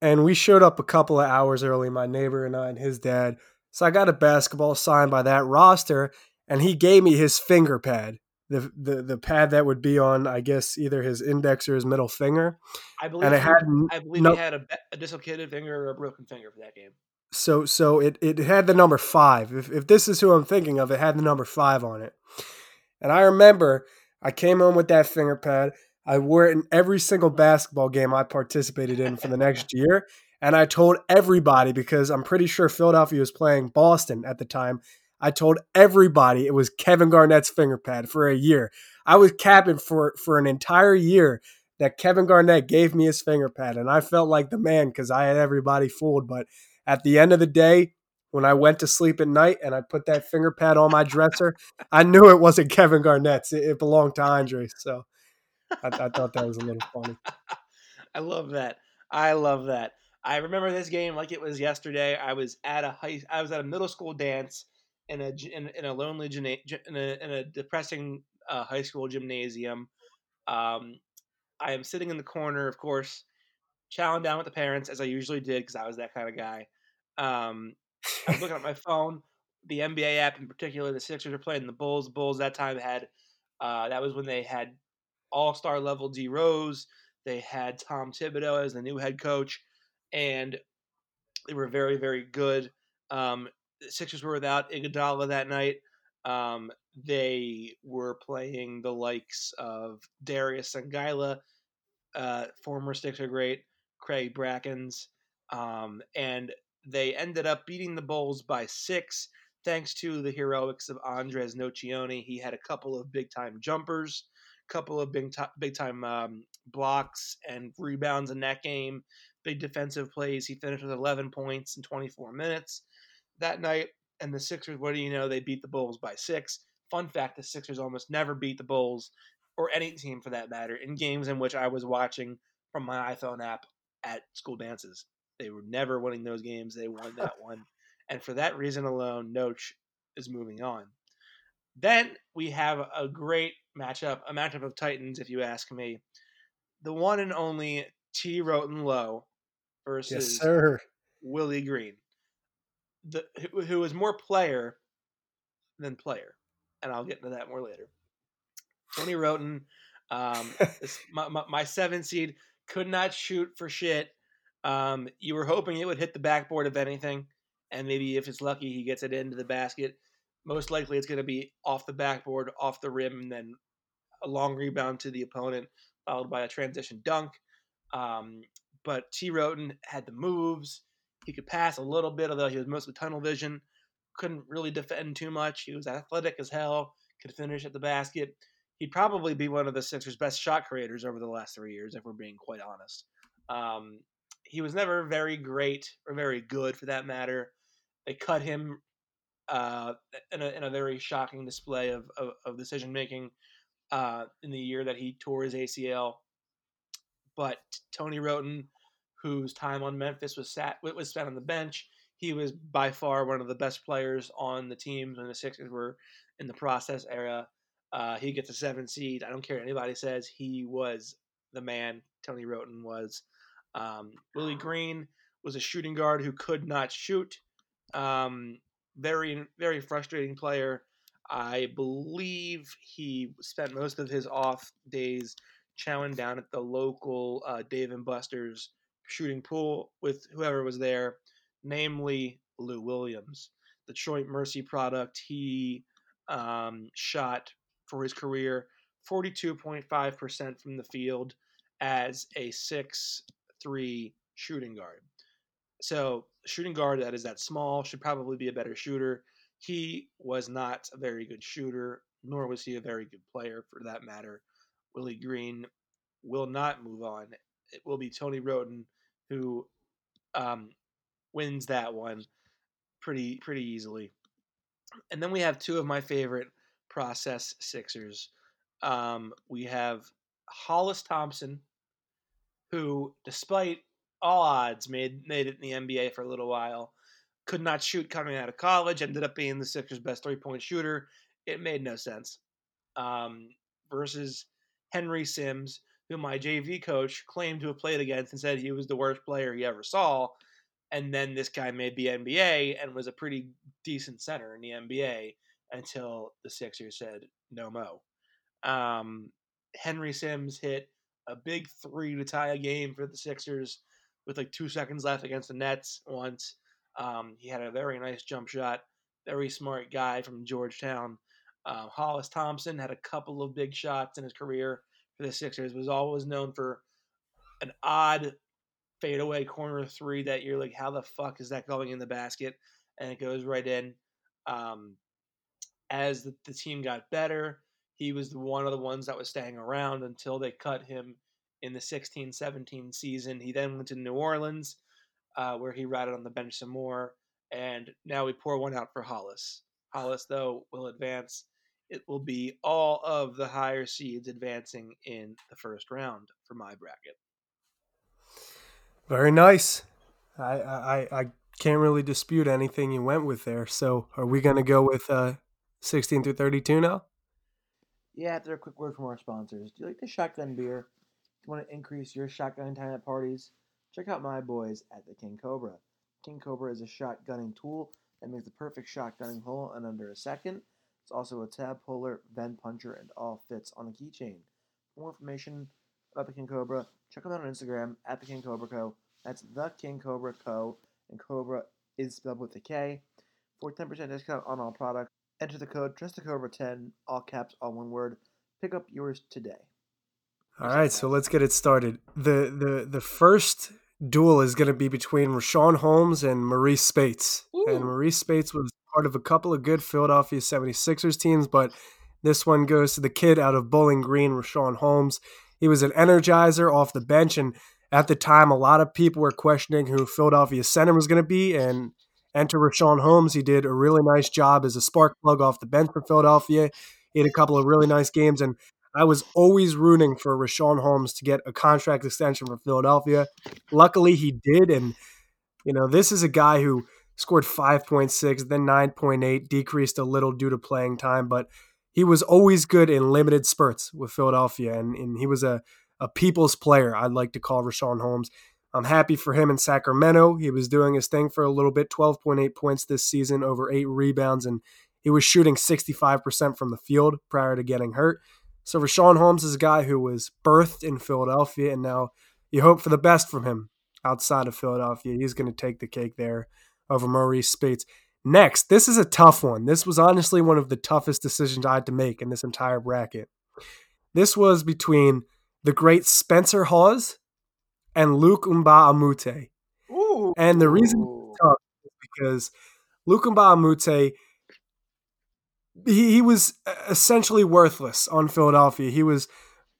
and we showed up a couple of hours early, my neighbor and I and his dad. So I got a basketball signed by that roster, and he gave me his finger pad, the the, the pad that would be on, I guess, either his index or his middle finger. I believe, And it had I believe no- he had a, a dislocated finger or a broken finger for that game. So so it, it had the number five. If if this is who I'm thinking of, it had the number five on it. And I remember I came home with that finger pad. I wore it in every single basketball game I participated in for the next year. And I told everybody because I'm pretty sure Philadelphia was playing Boston at the time. I told everybody it was Kevin Garnett's finger pad for a year. I was capping for for an entire year that Kevin Garnett gave me his finger pad, and I felt like the man because I had everybody fooled. But at the end of the day, when I went to sleep at night and I put that finger pad on my dresser, I knew it wasn't Kevin Garnett's. It, it belonged to Andre. So I, I thought that was a little funny. I love that. I love that. I remember this game like it was yesterday. I was at a high. I was at a middle school dance in a in, in a lonely in a, in a depressing uh, high school gymnasium. Um, I am sitting in the corner, of course, chowing down with the parents as I usually did because I was that kind of guy. Um, I was looking at my phone, the NBA app in particular. The Sixers were playing the Bulls. Bulls that time had uh, that was when they had All Star level D Rose. They had Tom Thibodeau as the new head coach, and they were very very good. Um, Sixers were without Iguodala that night. Um, they were playing the likes of Darius Songaila, uh, former Sixer great, Craig Brackins, um, and they ended up beating the Bulls by six, thanks to the heroics of Andres Nocioni. He had a couple of big time jumpers, a couple of big to- big time um, blocks and rebounds in that game. Big defensive plays. He finished with 11 points in 24 minutes that night. And the Sixers, what do you know? They beat the Bulls by six. Fun fact: the Sixers almost never beat the Bulls or any team for that matter in games in which I was watching from my iPhone app at school dances. They were never winning those games. They won that one. And for that reason alone, Noach is moving on. Then we have a great matchup, a matchup of Titans, if you ask me. The one and only T. Wroten Low versus Yes, sir. Willie Green, the who, who is more player than player, and I'll get into that more later. Tony Wroten, um, this, my, my, my seven seed could not shoot for shit. Um, you were hoping it would hit the backboard if anything, and maybe if it's lucky, he gets it into the basket. Most likely, it's going to be off the backboard, off the rim, and then a long rebound to the opponent, followed by a transition dunk. Um, but T. Wroten had the moves. He could pass a little bit, although he was mostly tunnel vision. Couldn't really defend too much. He was athletic as hell. Could finish at the basket. He'd probably be one of the Sixers' best shot creators over the last three years, if we're being quite honest. Um, he was never very great or very good, for that matter. They cut him uh, in, a, in a very shocking display of, of, of decision making uh, in the year that he tore his ACL. But Tony Wroten, whose time on Memphis was sat was spent on the bench, he was by far one of the best players on the team when the Sixers were in the process era. Uh, he gets a seven seed. I don't care what anybody says. He was the man. Tony Wroten was. Um, Willie Green was a shooting guard who could not shoot. Um, very very frustrating player. I believe he spent most of his off days chowing down at the local uh, Dave and Buster's shooting pool with whoever was there, namely Lou Williams, the Detroit Mercy product. He um, shot for his career 42.5% from the field as a 6'3 shooting guard. So, shooting guard that is that small should probably be a better shooter. He was not a very good shooter, nor was he a very good player for that matter. Willie Green will not move on. It will be Tony Wroten who um, wins that one pretty pretty easily. And then we have two of my favorite process Sixers. Um, we have Hollis Thompson, who, despite all odds, made made it in the NBA for a little while. Could not shoot coming out of college. Ended up being the Sixers' best three point shooter. It made no sense. Um, versus Henry Sims, who my JV coach claimed to have played against and said he was the worst player he ever saw. And then this guy made the NBA and was a pretty decent center in the NBA until the Sixers said no mo. Um, Henry Sims hit a big three to tie a game for the Sixers with like two seconds left against the Nets once. Um, he had a very nice jump shot. Very smart guy from Georgetown. Uh, Hollis Thompson had a couple of big shots in his career the Sixers. Was always known for an odd fadeaway corner three that you're like, how the fuck is that going in the basket? And it goes right in. Um, as the, the team got better, he was one of the ones that was staying around until they cut him in the 16 17 season. He then went to New Orleans, uh, where he ratted on the bench some more. And now we pour one out for Hollis. Hollis, though, will advance. It will be all of the higher seeds advancing in the first round for my bracket. Very nice. I I, I can't really dispute anything you went with there. So are we going to go with uh, 16 through 32 now? Yeah, after a quick word from our sponsors. Do you like the shotgun beer? If you want to increase your shotgun time at parties, check out my boys at the King Cobra. King Cobra is a shotgunning tool that makes the perfect shotgunning hole in under a second. It's also a tab puller, vent puncher, and all fits on the keychain. For more information about the King Cobra, check them out on Instagram at the King Cobra Co. That's the King Cobra Co. And Cobra is spelled with a K. For 10% discount on all products, enter the code TrustTheCobra10, all caps, all one word. Pick up yours today. All right, so let's get it started. The the the first duel is going to be between Richaun Holmes and Marreese Speights. Ooh. And Marreese Speights was part of a couple of good Philadelphia 76ers teams, but This one goes to the kid out of Bowling Green, Richaun Holmes. He was an energizer off the bench, and at the time, a lot of people were questioning who Philadelphia center was going to be. And enter Richaun Holmes. He did a really nice job as a spark plug off the bench for Philadelphia. He had a couple of really nice games, and I was always rooting for Richaun Holmes to get a contract extension for Philadelphia. Luckily, he did, and you know this is a guy who scored 5.6, then 9.8, decreased a little due to playing time, but he was always good in limited spurts with Philadelphia, and, and he was a, a people's player, I'd like to call Richaun Holmes. I'm happy for him in Sacramento. He was doing his thing for a little bit 12.8 points this season, over eight rebounds, and he was shooting 65% from the field prior to getting hurt. So Richaun Holmes is a guy who was birthed in Philadelphia, and now you hope for the best from him outside of Philadelphia. He's going to take the cake there over Marreese Speights. Next, this is a tough one. This was honestly one of the toughest decisions I had to make in this entire bracket. This was between the great Spencer Hawes and Luc Mbah a Moute. Ooh. And the reason it's tough is because Luc Mbah a Moute, he, he was essentially worthless on Philadelphia. He was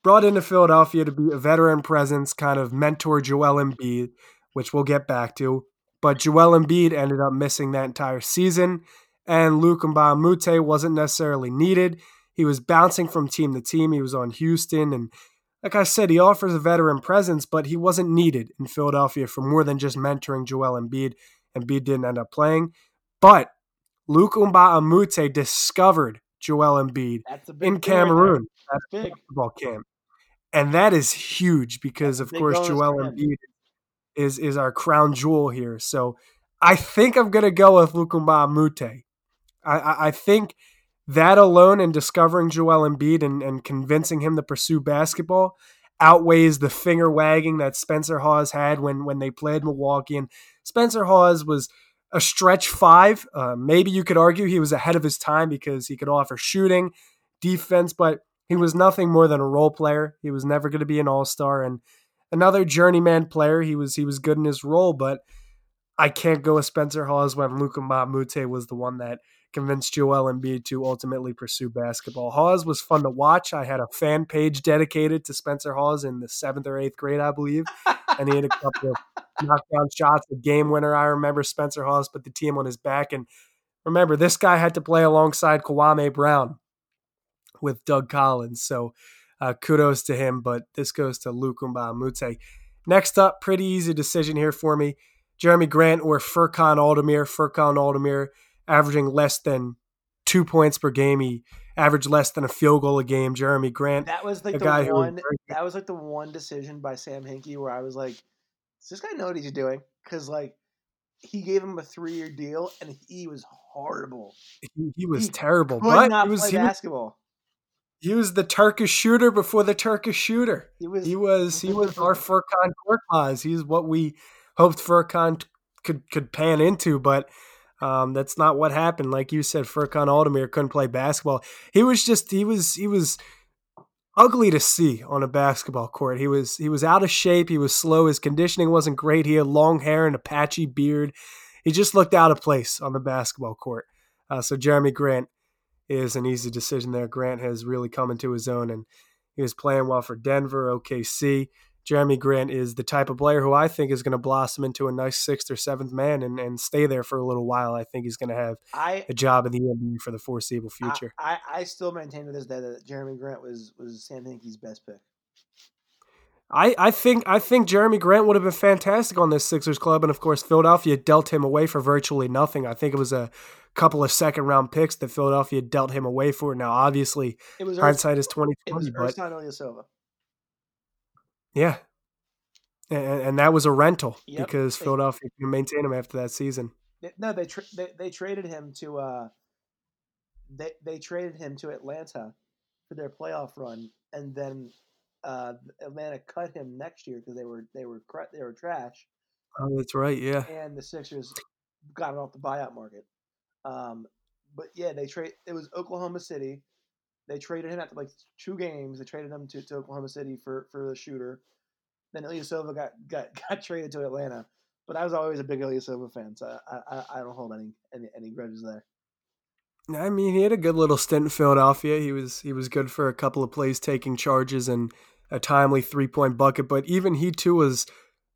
brought into Philadelphia to be a veteran presence, kind of mentor Joel Embiid, which we'll get back to. But Joel Embiid ended up missing that entire season, and a Moute wasn't necessarily needed. He was bouncing from team to team. He was on Houston, and like I said, he offers a veteran presence, but he wasn't needed in Philadelphia for more than just mentoring Joel Embiid. And Embiid didn't end up playing. But a Moute discovered Joel Embiid in thing right there. Cameroon at That's a big. basketball camp. And that is huge because, That's of course, Joel. Embiid is is our crown jewel here. So I think I'm to go with Luc Mbah a Moute. I, I, I think that alone and discovering Joel Embiid and, and convincing him to pursue basketball outweighs the finger wagging that Spencer Hawes had when when they played Milwaukee. And Spencer Hawes was a stretch five. Uh, maybe you could argue he was ahead of his time because he could offer shooting, defense, but he was nothing more than a role player. He was never going to be an all star and another journeyman player. He was he was good in his role, but I can't go with Spencer Hawes when Luc Mbah a Moute was the one that convinced Joel Embiid to ultimately pursue basketball. Hawes was fun to watch. I had a fan page dedicated to Spencer Hawes in the seventh or eighth grade, I believe, and he had a couple of knockdown shots. a game winner, I remember Spencer Hawes put the team on his back, and remember this guy had to play alongside Kwame Brown with Doug Collins. So uh, kudos to him, but this goes to Luke Mute. Next up, pretty easy decision here for me. Jerami Grant or Furkan Aldemir. Furkan Aldemir averaging less than two points per game. He averaged less than a field goal a game. Jerami Grant, That was like the guy who one. very That was like the one decision by Sam Hinkie where I was like, "Does this guy know what he's doing?" Because like, he gave him a three-year deal, and he was horrible. he, he was He terrible, Could but not he was, play he was basketball. He was the Turkish shooter before the Turkish shooter. He was. He was he was our Furkan Korkmaz. He's what we hoped Furkan could could pan into, but um, that's not what happened. Like you said, Furkan Aldemir couldn't play basketball. He was just he was he was ugly to see on a basketball court. He was he was out of shape. He was slow. His conditioning wasn't great. He had long hair and a patchy beard. He just looked out of place on the basketball court. Uh, so Jerami Grant is an easy decision there. Grant has really come into his own and he was playing well for Denver, OKC. Jerami Grant is the type of player who I think is going to blossom into a nice sixth or seventh man and, and stay there for a little while. I think he's going to have I, a job in the NBA for the foreseeable I, future. I, I still maintain to this day that Jerami Grant was was Sam Hinkie's best pick. I, I think I think Jerami Grant would have been fantastic on this Sixers club, and of course Philadelphia dealt him away for virtually nothing. I think it was a couple of second round picks that Philadelphia dealt him away for. Now, obviously, It was hindsight is twenty twenty, but yeah, and, and that was a rental Yep. because They- Philadelphia can maintain him after that season. They- No, they, tra- they they traded him to uh, they they traded him to Atlanta for their playoff run, and then uh, Atlanta cut him next year because they were they were they were trash, Oh, that's right. Yeah, and the Sixers got it off the buyout market. Um, but yeah, they trade. It was Oklahoma City. They traded him after like two games. They traded him to, to Oklahoma City for for the shooter. Then Ilyasova got, got got traded to Atlanta. But I was always a big Ilyasova fan, so I, I, I don't hold any, any any grudges there. I mean, he had a good little stint in Philadelphia. He was he was good for a couple of plays, taking charges and a timely three point bucket. But even he too was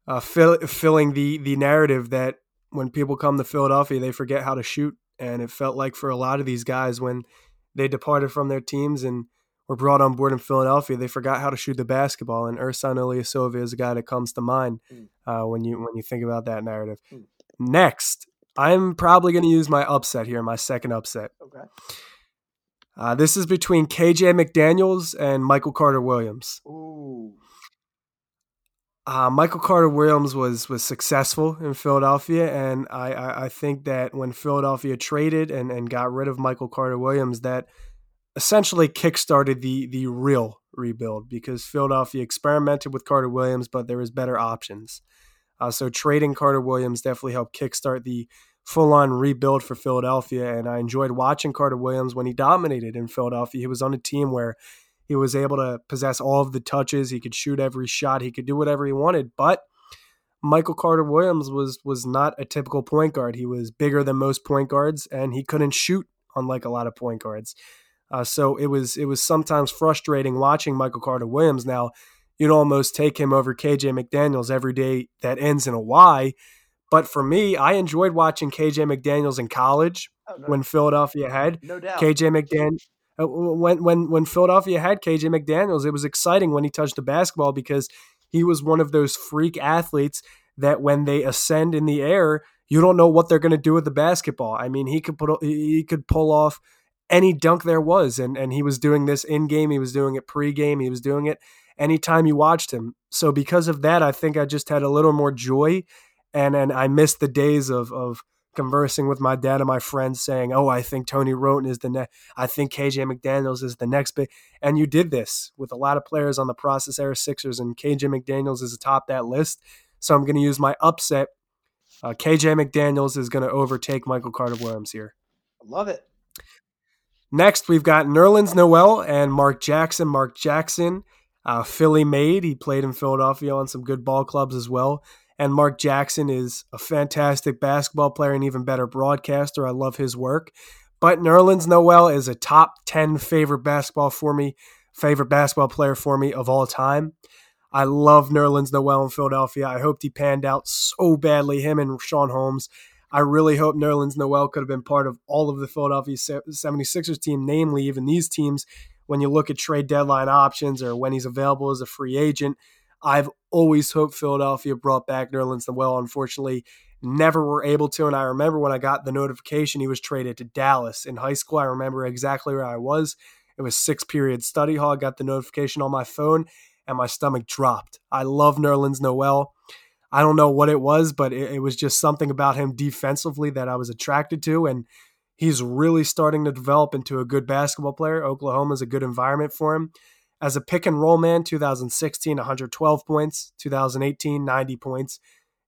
uh, fill, filling the the narrative that when people come to Philadelphia, they forget how to shoot. And it felt like for a lot of these guys, when they departed from their teams and were brought on board in Philadelphia, they forgot how to shoot the basketball. And Ersan Ilyasova is a guy that comes to mind Mm. uh, when you when you think about that narrative. Mm. Next, I'm probably going to use my upset here, my second upset. Okay. Uh, this is between KJ McDaniels and Michael Carter Williams. Ooh. Uh, Michael Carter Williams was was successful in Philadelphia, and I, I, I think that when Philadelphia traded and, and got rid of Michael Carter Williams, that essentially kickstarted the the real rebuild because Philadelphia experimented with Carter Williams, but there was better options. Uh, so trading Carter Williams definitely helped kickstart the full on rebuild for Philadelphia, and I enjoyed watching Carter Williams when he dominated in Philadelphia. He was on a team where he was able to possess all of the touches. He could shoot every shot. He could do whatever he wanted. But Michael Carter Williams was was not a typical point guard. He was bigger than most point guards, and he couldn't shoot unlike a lot of point guards. Uh, so it was it was sometimes frustrating watching Michael Carter Williams. Now you'd almost take him over KJ McDaniels every day that ends in a Y. But for me, I enjoyed watching KJ McDaniels in college Oh, no, when Philadelphia had no doubt. KJ McDaniel. Uh, when when when Philadelphia had KJ McDaniels, it was exciting when he touched the basketball because he was one of those freak athletes that when they ascend in the air, you don't know what they're going to do with the basketball. I mean, he could put he could pull off any dunk there was, and and he was doing this in game, he was doing it pre game, he was doing it anytime you watched him. So because of that, I think I just had a little more joy, and and I missed the days of of conversing with my dad and my friends saying, "Oh, I think Tony Wroten is the next. I think KJ McDaniels is the next big." And you did this with a lot of players on the process era Sixers, and KJ McDaniels is atop that list. So I'm going to use my upset. Uh, KJ McDaniels is going to overtake Michael Carter Williams here. I love it. Next, we've got Nerlens Noel and Mark Jackson. Mark Jackson, uh, Philly made. He played in Philadelphia on some good ball clubs as well. And Mark Jackson is a fantastic basketball player and even better broadcaster. I love his work. But Nerlens Noel is a top 10 favorite basketball for me, favorite basketball player for me of all time. I love Nerlens Noel in Philadelphia. I hoped he panned out so badly, him and Sean Holmes. I really hope Nerlens Noel could have been part of all of the Philadelphia 76ers team, namely even these teams. When you look at trade deadline options or when he's available as a free agent, I've always hoped Philadelphia brought back Nerlens Noel. Unfortunately, never were able to. And I remember when I got the notification he was traded to Dallas in high school. I remember exactly where I was. It was six period study hall. I got the notification on my phone and my stomach dropped. I love Nerlens Noel. I don't know what it was, but it, it, was just something about him defensively that I was attracted to. And he's really starting to develop into a good basketball player. Oklahoma is a good environment for him. As a pick and roll man, 2016, 112 points, 2018, 90 points,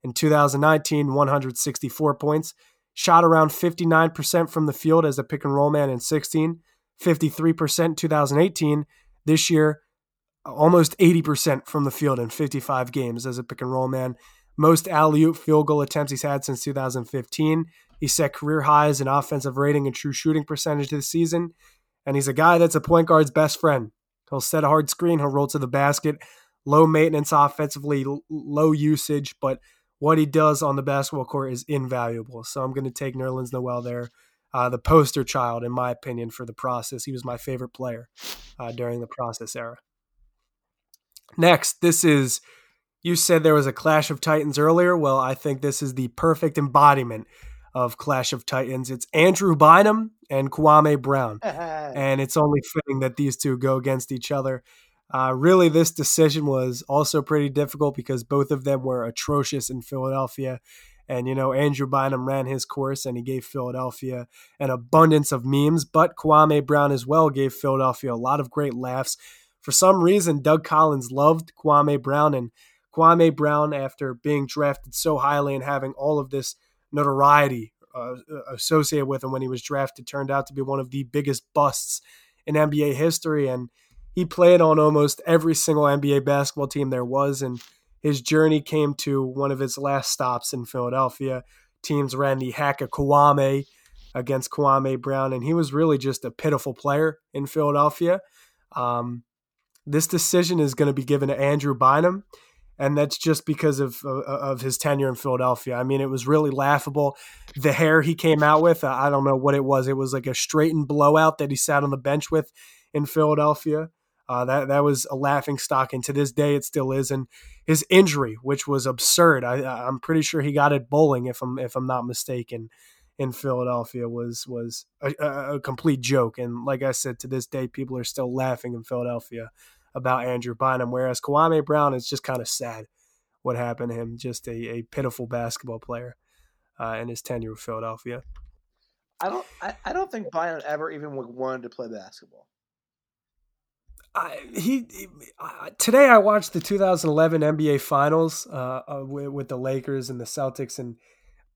in 2019, 164 points. Shot around 59% from the field as a pick and roll man in 16, 53% in 2018. This year, almost 80% from the field in 55 games as a pick and roll man. Most alley oop field goal attempts he's had since 2015. He set career highs in offensive rating and true shooting percentage this season. And he's a guy that's a point guard's best friend. He'll set a hard screen, he'll roll to the basket. Low maintenance offensively, low usage, but what he does on the basketball court is invaluable. So I'm going to take Nerlens Noel there. Uh, the poster child, in my opinion, for the process. He was my favorite player uh, during the process era. Next, this is you said there was a Clash of Titans earlier. Well, I think this is the perfect embodiment of Clash of Titans. It's Andrew Bynum and Kwame Brown. and it's only fitting that these two go against each other. Uh, really, this decision was also pretty difficult because both of them were atrocious in Philadelphia. And, you know, Andrew Bynum ran his course and he gave Philadelphia an abundance of memes, but Kwame Brown as well gave Philadelphia a lot of great laughs. For some reason, Doug Collins loved Kwame Brown, and Kwame Brown, after being drafted so highly and having all of this notoriety uh, associated with him when he was drafted, turned out to be one of the biggest busts in NBA history. And he played on almost every single NBA basketball team there was, and his journey came to one of his last stops in Philadelphia. Teams ran the hack of Kwame against Kwame Brown, and he was really just a pitiful player in Philadelphia. Um, this decision is going to be given to Andrew Bynum, and that's just because of of his tenure in Philadelphia. I mean, it was really laughable. The hair he came out with, I don't know what it was. It was like a straightened blowout that he sat on the bench with in Philadelphia. Uh, that that was a laughing stock, and to this day it still is. And his injury, which was absurd, I, I'm pretty sure he got it bowling, if I'm if I'm not mistaken, in Philadelphia was was a, a complete joke. And like I said, to this day, people are still laughing in Philadelphia about Andrew Bynum, whereas Kwame Brown is just kind of sad what happened to him, just a, a pitiful basketball player uh, in his tenure with Philadelphia. I don't. I, I don't think Bynum ever even wanted to play basketball. I, he, he uh, today I watched the 2011 NBA Finals uh, uh, with, with, the Lakers and the Celtics, and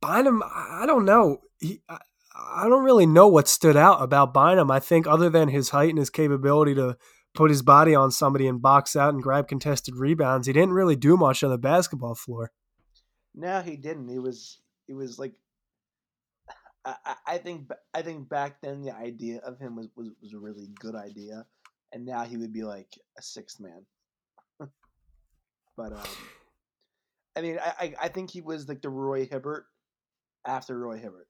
Bynum. I don't know. He, I, I don't really know what stood out about Bynum. I think other than his height and his capability to put his body on somebody and box out and grab contested rebounds, he didn't really do much on the basketball floor. No, he didn't. He was he was like I, I think I think back then the idea of him was, was, was a really good idea and now he would be like a sixth man. but um, I mean, I, I think he was like the Roy Hibbert after Roy Hibbert.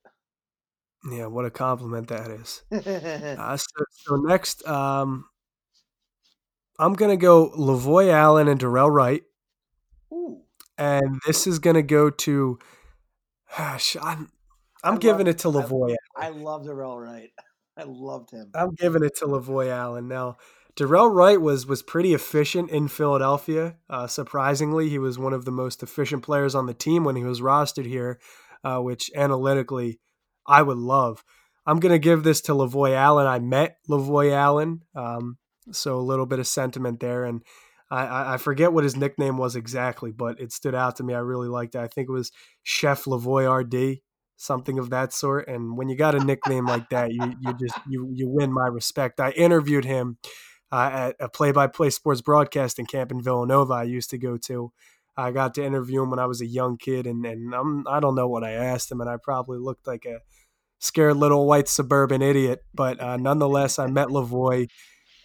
Yeah, what a compliment that is. uh, so, so, next, um, I'm gonna go Lavoy Allen and Dorell Wright, Ooh. and this is gonna go to. Gosh, I'm I'm giving love, it to Lavoy. I, I love Dorell Wright. I loved him. I'm giving it to Lavoy Allen. Now, Dorell Wright was was pretty efficient in Philadelphia. Uh, surprisingly, he was one of the most efficient players on the team when he was rostered here, uh, which analytically I would love. I'm going to give this to Lavoy Allen. I met Lavoy Allen, um, so a little bit of sentiment there. And I, I, forget what his nickname was exactly, but it stood out to me. I really liked it. I think it was Chef Lavoy RD something of that sort. And when you got a nickname like that, you you just you you win my respect. I interviewed him uh, at a play-by-play sports broadcasting camp in Villanova. I used to go to. I got to interview him when I was a young kid, and and I'm I don't know what I asked him, and I probably looked like a scared little white suburban idiot. But uh, nonetheless, I met Lavoy,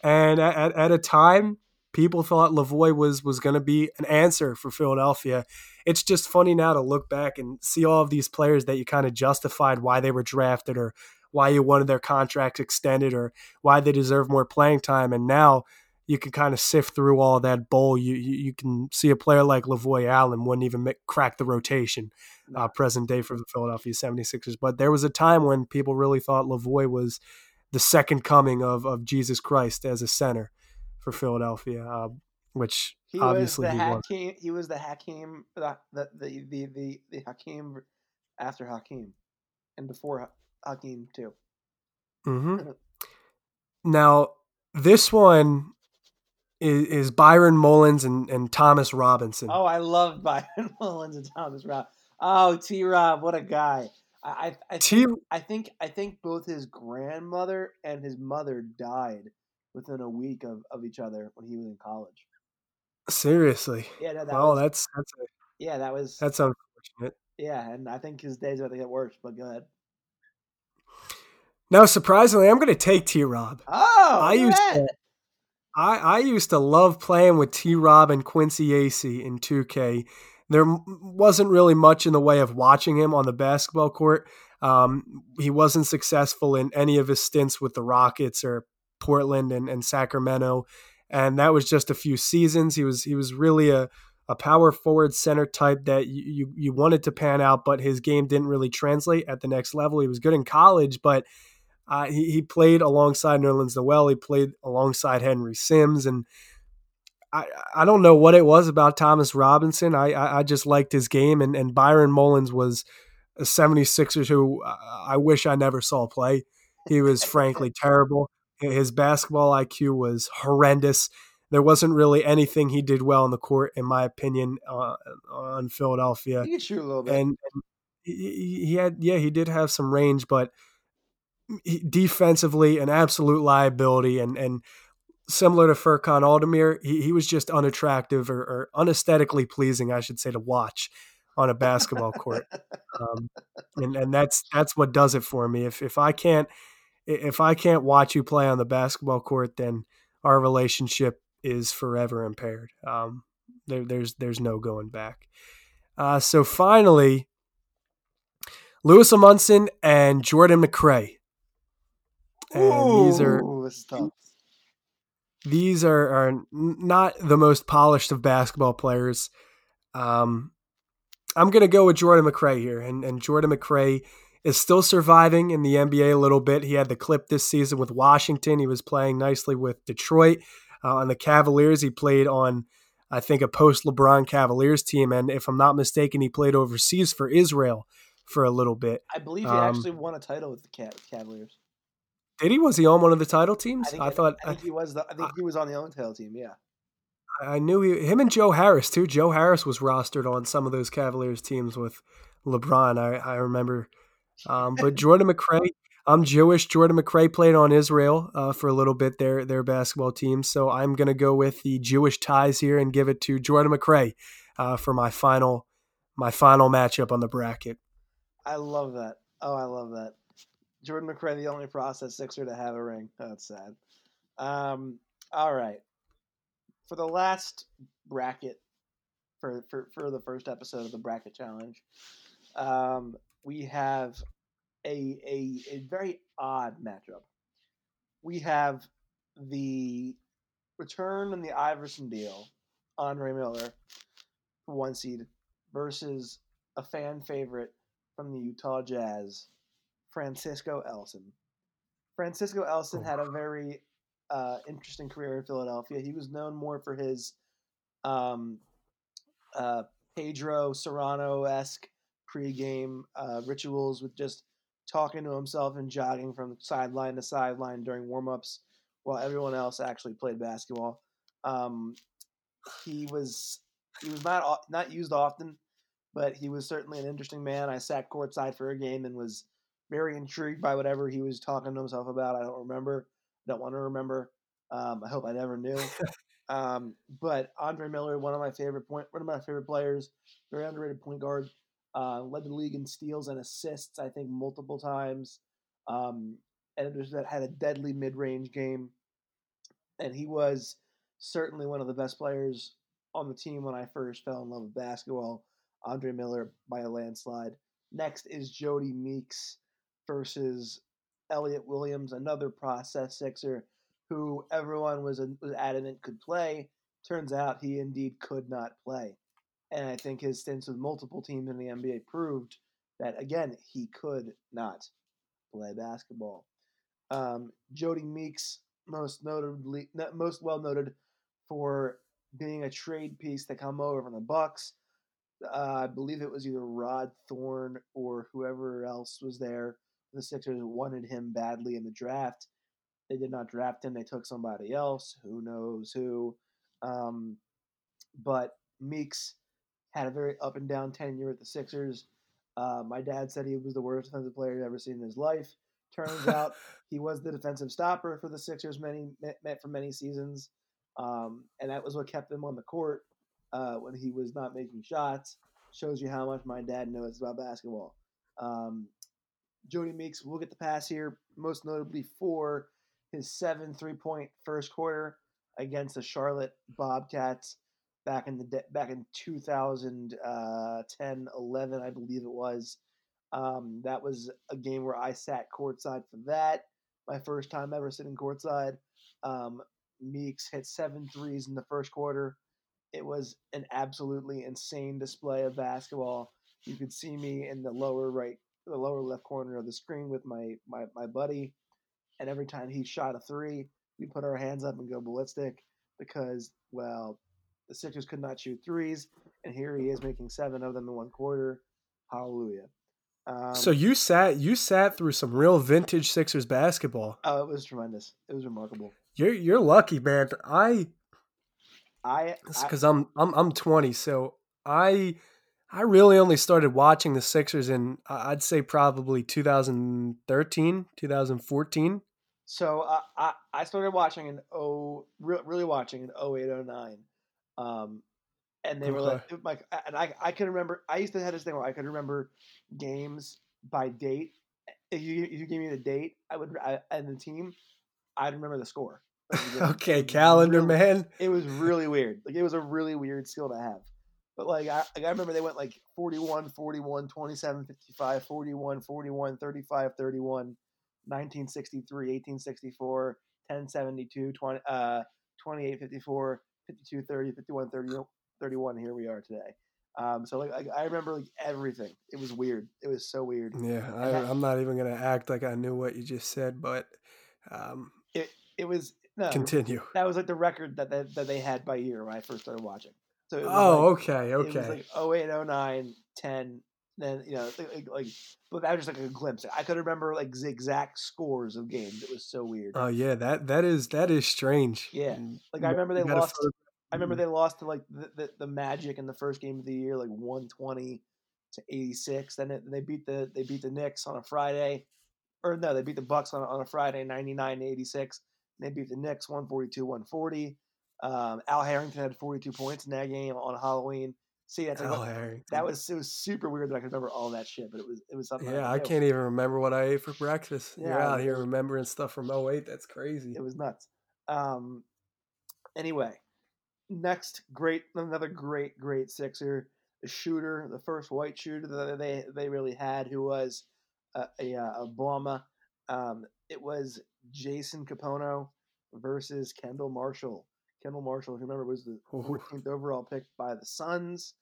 and at, at a time people thought Lavoy was was going to be an answer for Philadelphia. It's just funny now to look back and see all of these players that you kind of justified why they were drafted or why you wanted their contracts extended or why they deserve more playing time. And now you can kind of sift through all that bowl. You, you, you can see a player like Lavoy Allen wouldn't even make, crack the rotation uh, present day for the Philadelphia 76ers. But there was a time when people really thought Lavoy was the second coming of, of Jesus Christ as a center for Philadelphia, uh, which he obviously was the he Hakeem. Was. He was the Hakeem, the the the the, the, the Hakeem after Hakeem, and before Hakeem too. Mm-hmm. now this one is, is Byron Mullens and, and Thomas Robinson. Oh, I love Byron Mullens and Thomas Rob. Oh, T. Rob, what a guy! I I, I T- think, I think I think both his grandmother and his mother died within a week of, of each other when he was in college. Seriously? Yeah. No, that oh, was, that's that's a, yeah. That was that's unfortunate. Yeah, and I think his days are about to get worse. But go ahead. Now, surprisingly, I'm going to take T. Rob. Oh, I used to, I, I used to love playing with T. Rob and Quincy Acy in 2K. There wasn't really much in the way of watching him on the basketball court. Um, he wasn't successful in any of his stints with the Rockets or Portland and, and Sacramento, and that was just a few seasons. He was he was really a a power forward center type that you, you, you wanted to pan out, but his game didn't really translate at the next level. He was good in college, but uh, he, he played alongside Nerlens Noel. He played alongside Henry Sims, and I I don't know what it was about Thomas Robinson. I I, I just liked his game, and, and Byron Mullens was a 76ers who I wish I never saw play. He was frankly terrible. His basketball IQ was horrendous. There wasn't really anything he did well in the court, in my opinion, uh, on Philadelphia. He could shoot a little bit, and, he, he had yeah he did have some range, but defensively an absolute liability and and similar to Furkan Aldemir, he, he was just unattractive or, or unesthetically pleasing, I should say, to watch on a basketball court. Um, and and that's that's what does it for me. If if I can't if I can't watch you play on the basketball court, then our relationship is forever impaired. Um, there, there's there's no going back. Uh, so finally, Lewis Amundson and Jordan McRae. And these are Ooh, this is tough. These are, are not the most polished of basketball players. Um, I'm going to go with Jordan McRae here. And, and Jordan McRae is still surviving in the NBA a little bit. He had the clip this season with Washington. He was playing nicely with Detroit. Uh, on the Cavaliers, he played on, I think, a post LeBron Cavaliers team. And if I'm not mistaken, he played overseas for Israel for a little bit. I believe he Um, actually won a title with the Cav- Cavaliers. Did he? Was he on one of the title I teams? think, I, thought I think he was. The, I think he was on the own title team. Yeah. I knew he, him and Joe Harris too. Joe Harris was rostered on some of those Cavaliers teams with LeBron. I, I remember. Um, but Jordan McRae, I'm Jewish. Jordan McRae played on Israel uh, for a little bit. Their their basketball team. So I'm gonna go with the Jewish ties here and give it to Jordan McRae uh, for my final my final matchup on the bracket. I love that. Oh, I love that. Jordan McRae, the only process Sixer to have a ring. That's sad. Um, all right. For the last bracket, for, for, for the first episode of the bracket challenge, um, we have a, a, a very odd matchup. We have the return and the Iverson deal, Andre Miller, one seed, versus a fan favorite from the Utah Jazz, Francisco Elson. Francisco Elson had a very uh, interesting career in Philadelphia. He was known more for his um, uh, Pedro Serrano esque pregame uh, rituals with just talking to himself and jogging from sideline to sideline during warmups while everyone else actually played basketball. Um, he was he was not not used often, but he was certainly an interesting man. I sat courtside for a game and was very intrigued by whatever he was talking to himself about. I don't remember. Don't want to remember. Um, I hope I never knew. um, but Andre Miller, one of my favorite point, one of my favorite players, very underrated point guard. Uh, led the league in steals and assists, I think, multiple times. Um, and that had a deadly mid-range game. And he was certainly one of the best players on the team when I first fell in love with basketball. Andre Miller by a landslide. Next is Jodie Meeks versus Elliot Williams, another process sixer who everyone was, was adamant could play. Turns out he indeed could not play. And I think his stints with multiple teams in the NBA proved that, again, he could not play basketball. Um, Jodie Meeks, most notably, most well noted for being a trade piece to come over from the Bucks. Uh, I believe it was either Rod Thorn or whoever else was there. The Sixers wanted him badly in the draft. They did not draft him. They took somebody else. Who knows who? Um, but Meeks had a very up and down tenure at the Sixers. Uh, my dad said he was the worst defensive player he'd ever seen in his life. Turns out he was the defensive stopper for the Sixers many met for many seasons, um, and that was what kept him on the court uh, when he was not making shots. Shows you how much my dad knows about basketball. Um, Jodie Meeks will get the pass here, most notably for his seven three point first quarter against the Charlotte Bobcats back in the back in 2010 11 I believe it was. Um, that was a game where I sat courtside for that. My first time ever sitting courtside. Um, Meeks hit seven threes in the first quarter. It was an absolutely insane display of basketball. You could see me in the lower right, the lower left corner of the screen with my my, my buddy, and every time he shot a three, we put our hands up and go ballistic because well, the Sixers could not shoot threes, and here he is making seven of them in one quarter. Hallelujah. Um, So you sat you sat through some real vintage Sixers basketball. oh, it was tremendous. It was remarkable. You're you're lucky, man. I I, I because I'm I'm I'm 20, so I I really only started watching the Sixers in I'd say probably 2013, 2014. So uh, I I started watching in oh re- really watching in 08 09. Um, and they were like, like, and I I can remember. I used to have this thing where I could remember games by date. If you if you gave me the date, I would I, and the team, I'd remember the score. Like, it was- Okay, calendar really- man. It was really weird. Like it was a really weird skill to have. But like I, I remember they went like 41, 41, 27, 55, 41, 41, 35, 31, 1963, 1864, 1072, 20, uh, 28, 54, 52, 30, 51, 30, 31. Here we are today. Um, so like, like I remember like everything. It was weird. It was so weird. Yeah, I, I'm not even gonna act like I knew what you just said, but um, It was no, continue. that was like the record that they, that they had by year when I first started watching. So it was Oh, like, okay, It was okay. like 08, 09, 10. Then you know, like, like, but that was just like a glimpse. I could remember like exact scores of games. It was so weird. Oh yeah, that that is that is strange. Yeah, mm, like I remember they lost. fir- I remember mm-hmm. they lost to like the, the, the Magic in the first game of the year, like one twenty to eighty six. Then it, they beat the they beat the Knicks on a Friday, or no, they beat the Bucks on a, on a Friday, ninety nine to eighty six. They beat the Knicks one forty two one forty. Um, Al Harrington had forty two points in that game on Halloween. See, that's like, Al Harrington. that was it was super weird that I could remember all that shit, but it was it was something. Yeah, I can't even remember what I ate for breakfast. You're out here remembering stuff from 08. That's crazy. It was nuts. Um, anyway, next great another great great Sixer, the shooter, the first white shooter that they they really had, who was a, a, uh, a Obama. Um, it was Jason Kapono versus Kendall Marshall. Kendall Marshall, if you remember, was the 14th overall pick by the Suns.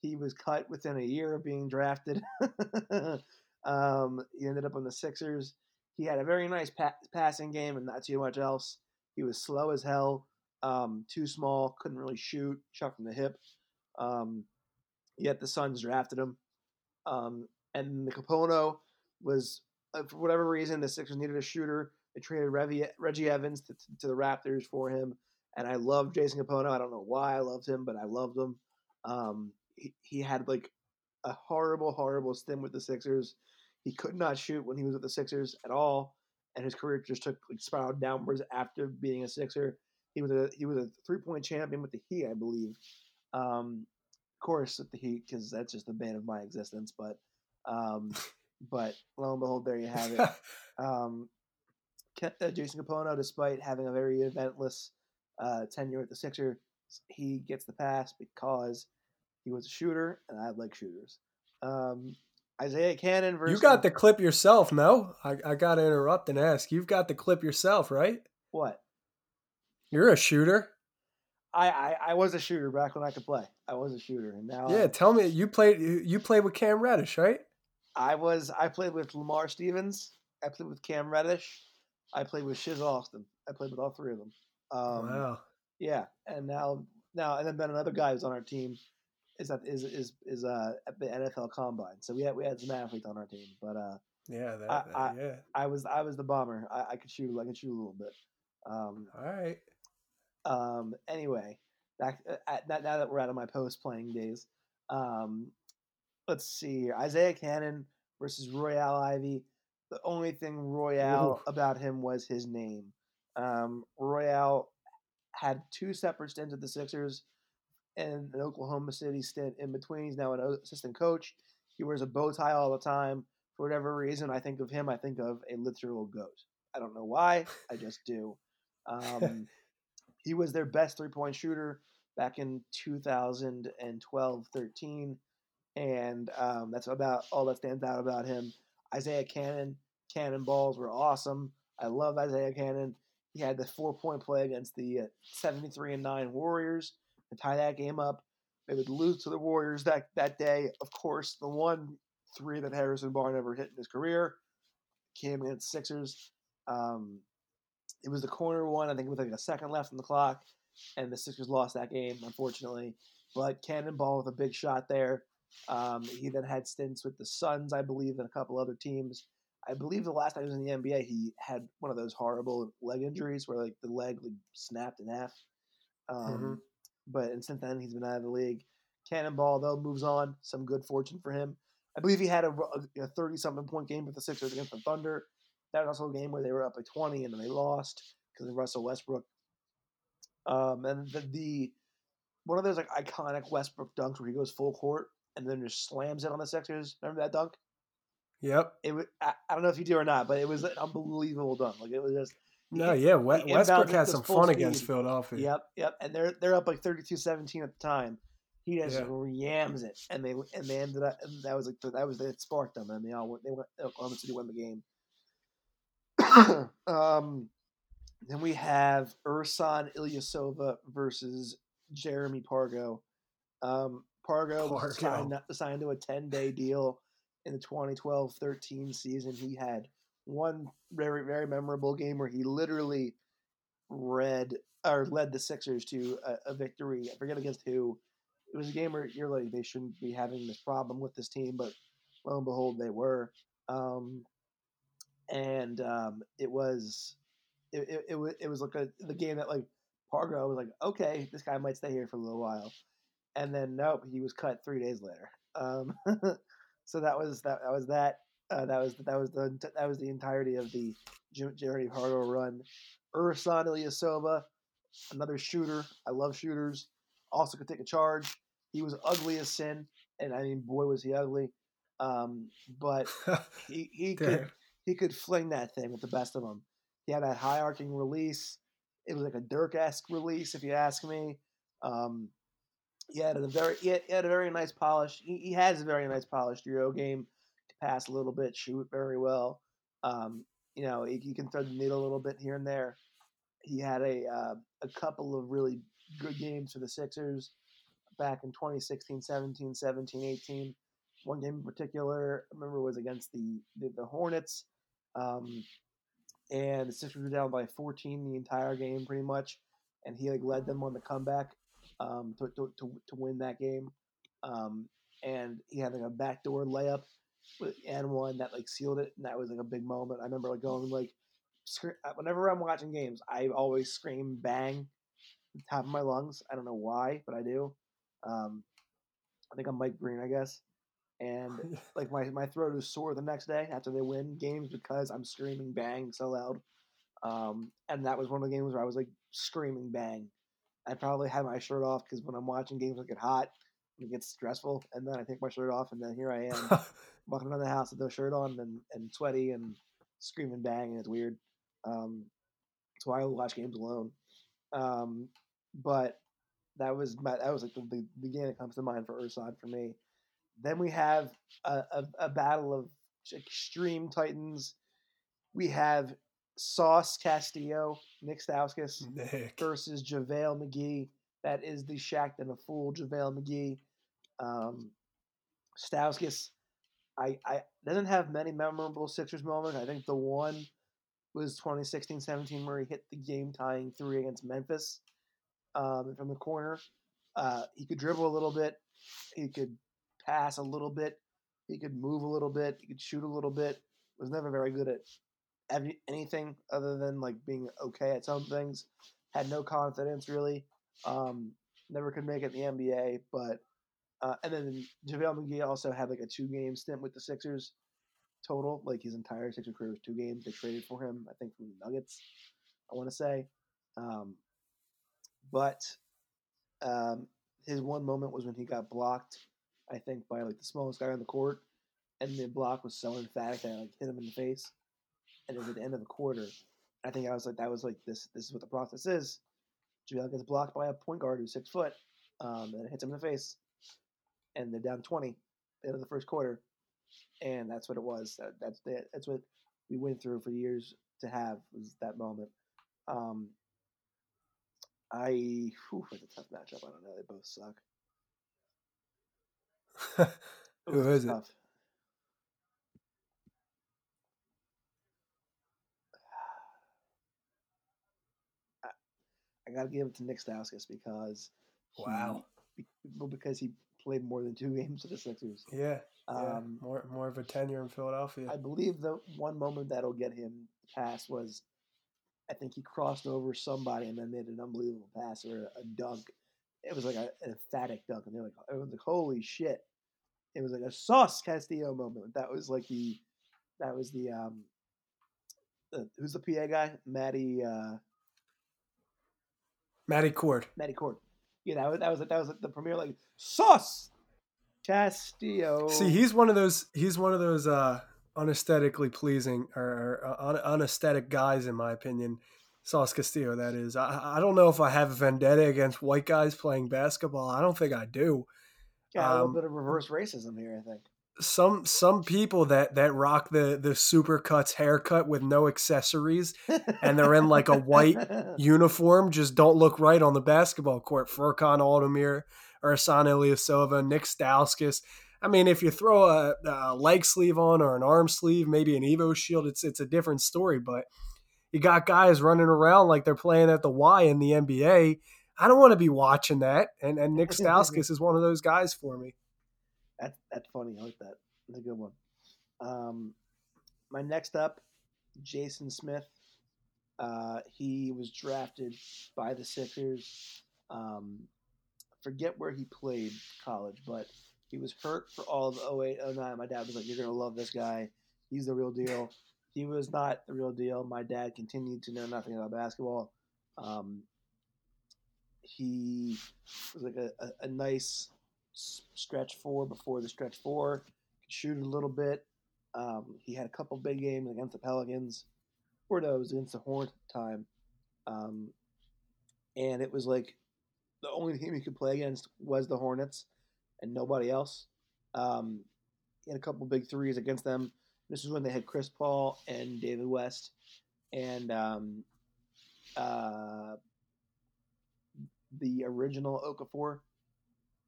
He was cut within a year of being drafted. um, he ended up on the Sixers. He had a very nice pa- passing game and not too much else. He was slow as hell, um, too small, couldn't really shoot, shot from the hip. Um, yet the Suns drafted him. Um, and the Kapono was, uh, for whatever reason, the Sixers needed a shooter. They traded Reggie, Reggie Evans to, to the Raptors for him. And I loved Jason Kapono. I don't know why I loved him, but I loved him. Um, he, he had like a horrible, horrible stint with the Sixers. He could not shoot when he was with the Sixers at all, and his career just took like spiraled downwards after being a Sixer. He was a he was a three point champion with the Heat, I believe. Um, of course, with the Heat because that's just the bane of my existence. But um, but lo and behold, there you have it. Um, uh, Jason Kapono, despite having a very eventless uh, tenure at the Sixers, he gets the pass because he was a shooter, and I like shooters. Um, Isaiah Canaan versus you got the clip yourself, no? I, I got to interrupt and ask. You've got the clip yourself, right? what? You're a shooter. I, I I was a shooter back when I could play. I was a shooter, and now Yeah, tell me. You played. You played with Cam Reddish, right? I was I played with Lamar Stevens. I played with Cam Reddish. I played with Shiz Austin. I played with all three of them. Um, wow. Yeah, and now now and then another guy who's on our team is that is is is uh at the NFL Combine. So we had we had some athletes on our team, but uh Yeah. That, I- that- I- yeah. I was I was the bomber. I, I could shoot I could shoot a little bit. Um, All right. um, anyway, back uh, at, now now that we're out of my post playing days, um, let's see here. Isaiah Canaan versus Royal Ivey. The only thing Royal Ooh. about him was his name. Um, Royal had two separate stints at the Sixers and an Oklahoma City stint in between. He's now an assistant coach. He wears a bow tie all the time. For whatever reason, I think of him, I think of a literal goat. I don't know why. I just do. Um, he was their best three point shooter back in 2012 13. And um, that's about all that stands out about him. Isaiah Canaan, cannonballs were awesome. I love Isaiah Canaan. He had the four point play against the uh, 73 and 9 Warriors to tie that game up. They would lose to the Warriors that, that day. Of course, the one three that Harrison Barnes ever hit in his career came against Sixers. Um, it was the corner one, I think, with like a second left on the clock, and the Sixers lost that game, unfortunately. But Cannonball with a big shot there. Um, he then had stints with the Suns, I believe, and a couple other teams. I believe the last time he was in the NBA, he had one of those horrible leg injuries where like the leg like snapped in half. Um, But and since then, he's been out of the league. Cannonball though moves on. Some good fortune for him. I believe he had a thirty-something point game with the Sixers against the Thunder. That was also a game where they were up by twenty and then they lost because of Russell Westbrook. Um, and the, the one of those like iconic Westbrook dunks where he goes full court and then just slams it on the Sixers. Remember that dunk? Yep. It was, I, I don't know if you do or not, but it was an unbelievable dunk. Like it was just No, he- yeah. We- he Westbrook had some fun against. Philadelphia. Yep, yep. And they're they're up like 32-17 at the time. He just Yeah. yams it, and they and they ended up. And that was like that was that sparked them, and they all went. They went. Oklahoma City won the game. um, then we have Ersan Ilyasova versus Jeremy Pargo. Um, Pargo was Pargo. signed, signed to a ten day deal in the 2012-13 season. He had one very very memorable game where he literally read or led the Sixers to a, a victory. I forget against who. It was a game where you're like they shouldn't be having this problem with this team, but lo and behold, they were. Um, and um, it was it, it, it was it was like a the game that like Pargo was like, okay, this guy might stay here for a little while, and then nope, he was cut three days later. Um, so that was that, that was that. Uh, that was that was the that was the entirety of the Jer- Jeremy Pargo run. Ersan Ilyasova, another shooter. I love shooters. Also could take a charge. He was ugly as sin, and I mean, boy, was he ugly. Um, but he, he could he could fling that thing with the best of them. He had that high arcing release. It was like a Dirk esque release, if you ask me. Um, he had a very he had, a very nice polish. He, he has a very nice polished Euro game. Pass a little bit, shoot very well. Um, you know, he, he can thread the needle a little bit here and there. He had a uh, a couple of really good games for the Sixers back in 2016, 17, 17, 18. One game in particular, I remember, was against the the, the Hornets, um, and the Sixers were down by 14 the entire game, pretty much, and he like led them on the comeback um, to, to, to to win that game. Um, and he had like a backdoor layup with and one that like sealed it, and that was like a big moment. I remember like going like, scre- uh, whenever I'm watching games, I always scream bang, top of my lungs. I don't know why, but I do. Um, I think I'm Mike Breen, I guess, and like my, my throat is sore the next day after they win games because I'm screaming bang so loud. Um, and that was one of the games where I was like screaming bang. I probably had my shirt off because when I'm watching games, it get hot, it gets stressful, and then I take my shirt off, and then here I am walking around the house with no shirt on and, and sweaty and screaming bang, and it's weird. Um, why I watch games alone. Um, but that was my, that was like the, the, the game that comes to mind for Ursad for me. Then we have a, a, a battle of extreme titans. We have Sauce Castillo, Nick Stauskas Nick. versus JaVale McGee. That is the Shaqtin' a Fool JaVale McGee. Um, Stauskas, I, I doesn't have many memorable Sixers moments. I think the one was 2016-17 where he hit the game tying three against Memphis um, from the corner. Uh, he could dribble a little bit. He could pass a little bit. He could move a little bit. He could shoot a little bit. Was never very good at anything other than like being okay at some things. Had no confidence really. Um, never could make it the NBA. But uh, and then JaVale McGee also had like a two game stint with the Sixers total. Like his entire Sixer career was two games. They traded for him, I think, from the Nuggets. I want to say. Um, but um, his one moment was when he got blocked, I think, by like the smallest guy on the court, and the block was so emphatic that it, like hit him in the face, and it was at the end of the quarter. I think I was like, that was like this. This is what the process is. JaVale gets blocked by a point guard who's six foot, um, and it hits him in the face, and they're down twenty at the end of the first quarter, and that's what it was. That, that's the, that's what we went through for years to have was that moment. Um, I whew, it's a tough matchup. I don't know. They both suck. Who it? tough. I, I gotta give it to Nick Stauskas because Wow. well, because he played more than two games for the Sixers. Yeah. yeah. Um, more more of a tenure in Philadelphia. I believe the one moment that'll get him past was, I think he crossed over somebody and then made an unbelievable pass or a, dunk. It was like a, an emphatic dunk, and they're like, was like, holy shit! It was like a Sauce Castillo moment. That was like the, that was the um, the, who's the PA guy? Matty uh, Matty Cord. Matty Cord. Yeah, that was that was that was the premiere like sauce. Castillo. See, he's one of those. He's one of those uh, unesthetically pleasing or, or uh, un, unesthetic guys, in my opinion. Sauce Castillo, that is. I, I don't know if I have a vendetta against white guys playing basketball. I don't think I do. Got a little um, bit of reverse racism here, I think. Some some people that that rock the the supercuts haircut with no accessories and they're in like a white uniform just don't look right on the basketball court. Furkan Aldemir, Ersan Ilyasova, Nick Stauskas. I mean, if you throw a, a leg sleeve on or an arm sleeve, maybe an Evo shield, it's it's a different story. But you got guys running around like they're playing at the Y in the NBA. I don't want to be watching that. And and Nick Stauskas is one of those guys for me. That's that's funny. I like that. That's a good one. Um, my next up, Jason Smith. Uh, he was drafted by the Sixers. Um, forget where he played college, but he was hurt for all of 08, 09. My dad was like, "You're gonna love this guy. He's the real deal." He was not the real deal. My dad continued to know nothing about basketball. Um, he was like a, a, a nice stretch four before the stretch four. Could shoot a little bit. Um, he had a couple big games against the Pelicans, or no, it was against the Horn time. Um, and it was like the only team he could play against was the Hornets and nobody else. Um, he had a couple big threes against them. This is when they had Chris Paul and David West, and um, uh, the original Okafor.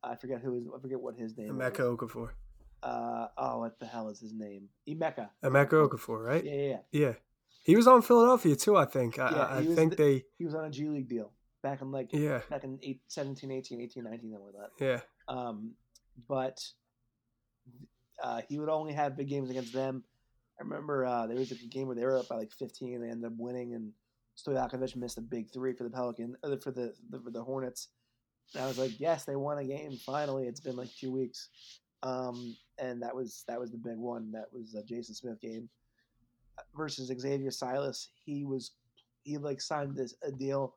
I forget who is. I forget what his name. Emeka was. Okafor. Uh, oh, what the hell is his name? Emeka. Emeka Okafor, right? Yeah, yeah, yeah. Yeah. He was on Philadelphia too, I think. I, Yeah, I- I think the- they He was on a G League deal back in like yeah, back in eight, 17, 18, 18, 19, something like that. yeah. Um, but uh, he would only have big games against them. I remember uh, there was a game where they were up by like 15 and they ended up winning, and Stojakovic missed a big three for the Pelican, uh, for the, the for the Hornets. I was like, yes, they won a game finally. It's been like two weeks, um, and that was that was the big one. That was a Jason Smith game versus Xavier Silas. He was he like signed this a deal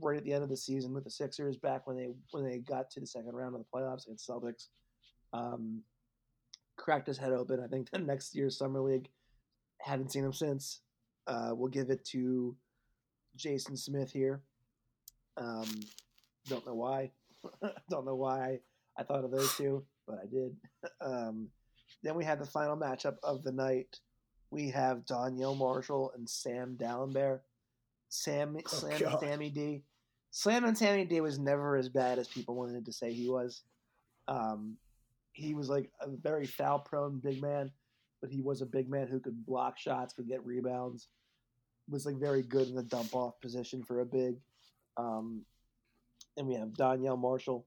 right at the end of the season with the Sixers back when they when they got to the second round of the playoffs against Celtics. Um, cracked his head open. I think the next year's summer league. Haven't seen him since. Uh, we'll give it to Jason Smith here. Um, don't know why. don't know why I thought of those two, but I did. Um, then we had the final matchup of the night. We have Donyell Marshall and Sam Dalembert. Sam, Slam and God. Sammy D. Slam and Sammy D was never as bad as people wanted to say he was. Um, he was like a very foul prone big man, but he was a big man who could block shots, could get rebounds, was like very good in the dump off position for a big. Um, and we have Donyell Marshall.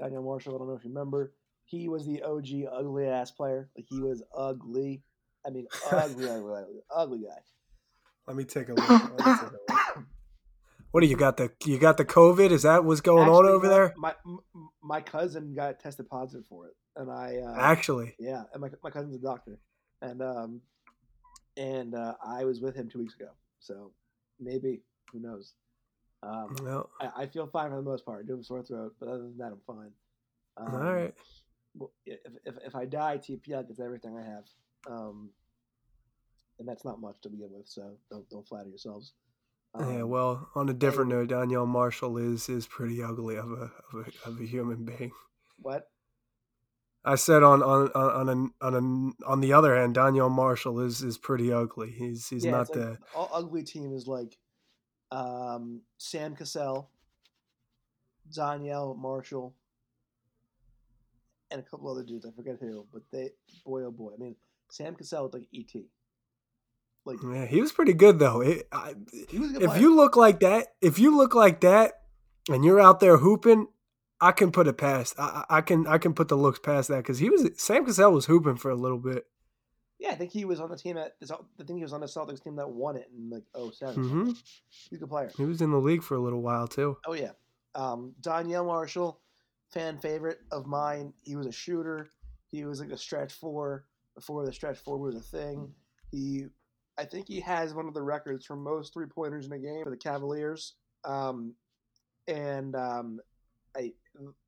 Donyell Marshall, I don't know if you remember, he was the OG ugly ass player. Like he was ugly. I mean, ugly, ugly, ugly, ugly guy. Let me take a look. Take a look. What do you got the you got the COVID? Is that what's going on over my- there? My my cousin got tested positive for it, and I uh, Actually, Yeah, and my my cousin's a doctor, and um, and uh, I was with him two weeks ago, so maybe who knows. Um, well, I, I feel fine for the most part. I do have a sore throat, but other than that, I'm fine. Um, all right. well, If, if if I die, TPL gets everything I have, um, and that's not much to begin with. So don't don't flatter yourselves. yeah. Um, Well, on a different note, Donyell Marshall is is pretty ugly of a of a, of a human being. what? I said on on on on a, on a, on the other hand, Donyell Marshall is is pretty ugly. He's he's yeah, not like the all ugly team is like um, Sam Cassell, Donyell Marshall, and a couple other dudes. I forget who, but they boy oh boy. I mean, Sam Cassell looked like ET. Like yeah. He was pretty good though. It, I, he was a good if player. you look like that, if you look like that, and you're out there hooping, I can put it past. I, I I can I can put the looks past that because he was Sam Cassell was hooping for a little bit. Yeah, I think he was on the team that I think he was on the Celtics team that won it in like 07. hmm He's a good player. He was in the league for a little while too. Oh yeah, um, Donyell Marshall, fan favorite of mine. He was a shooter. He was like a stretch four before the stretch four was a thing. He, I think he has one of the records for most three pointers in a game for the Cavaliers. Um, and um, I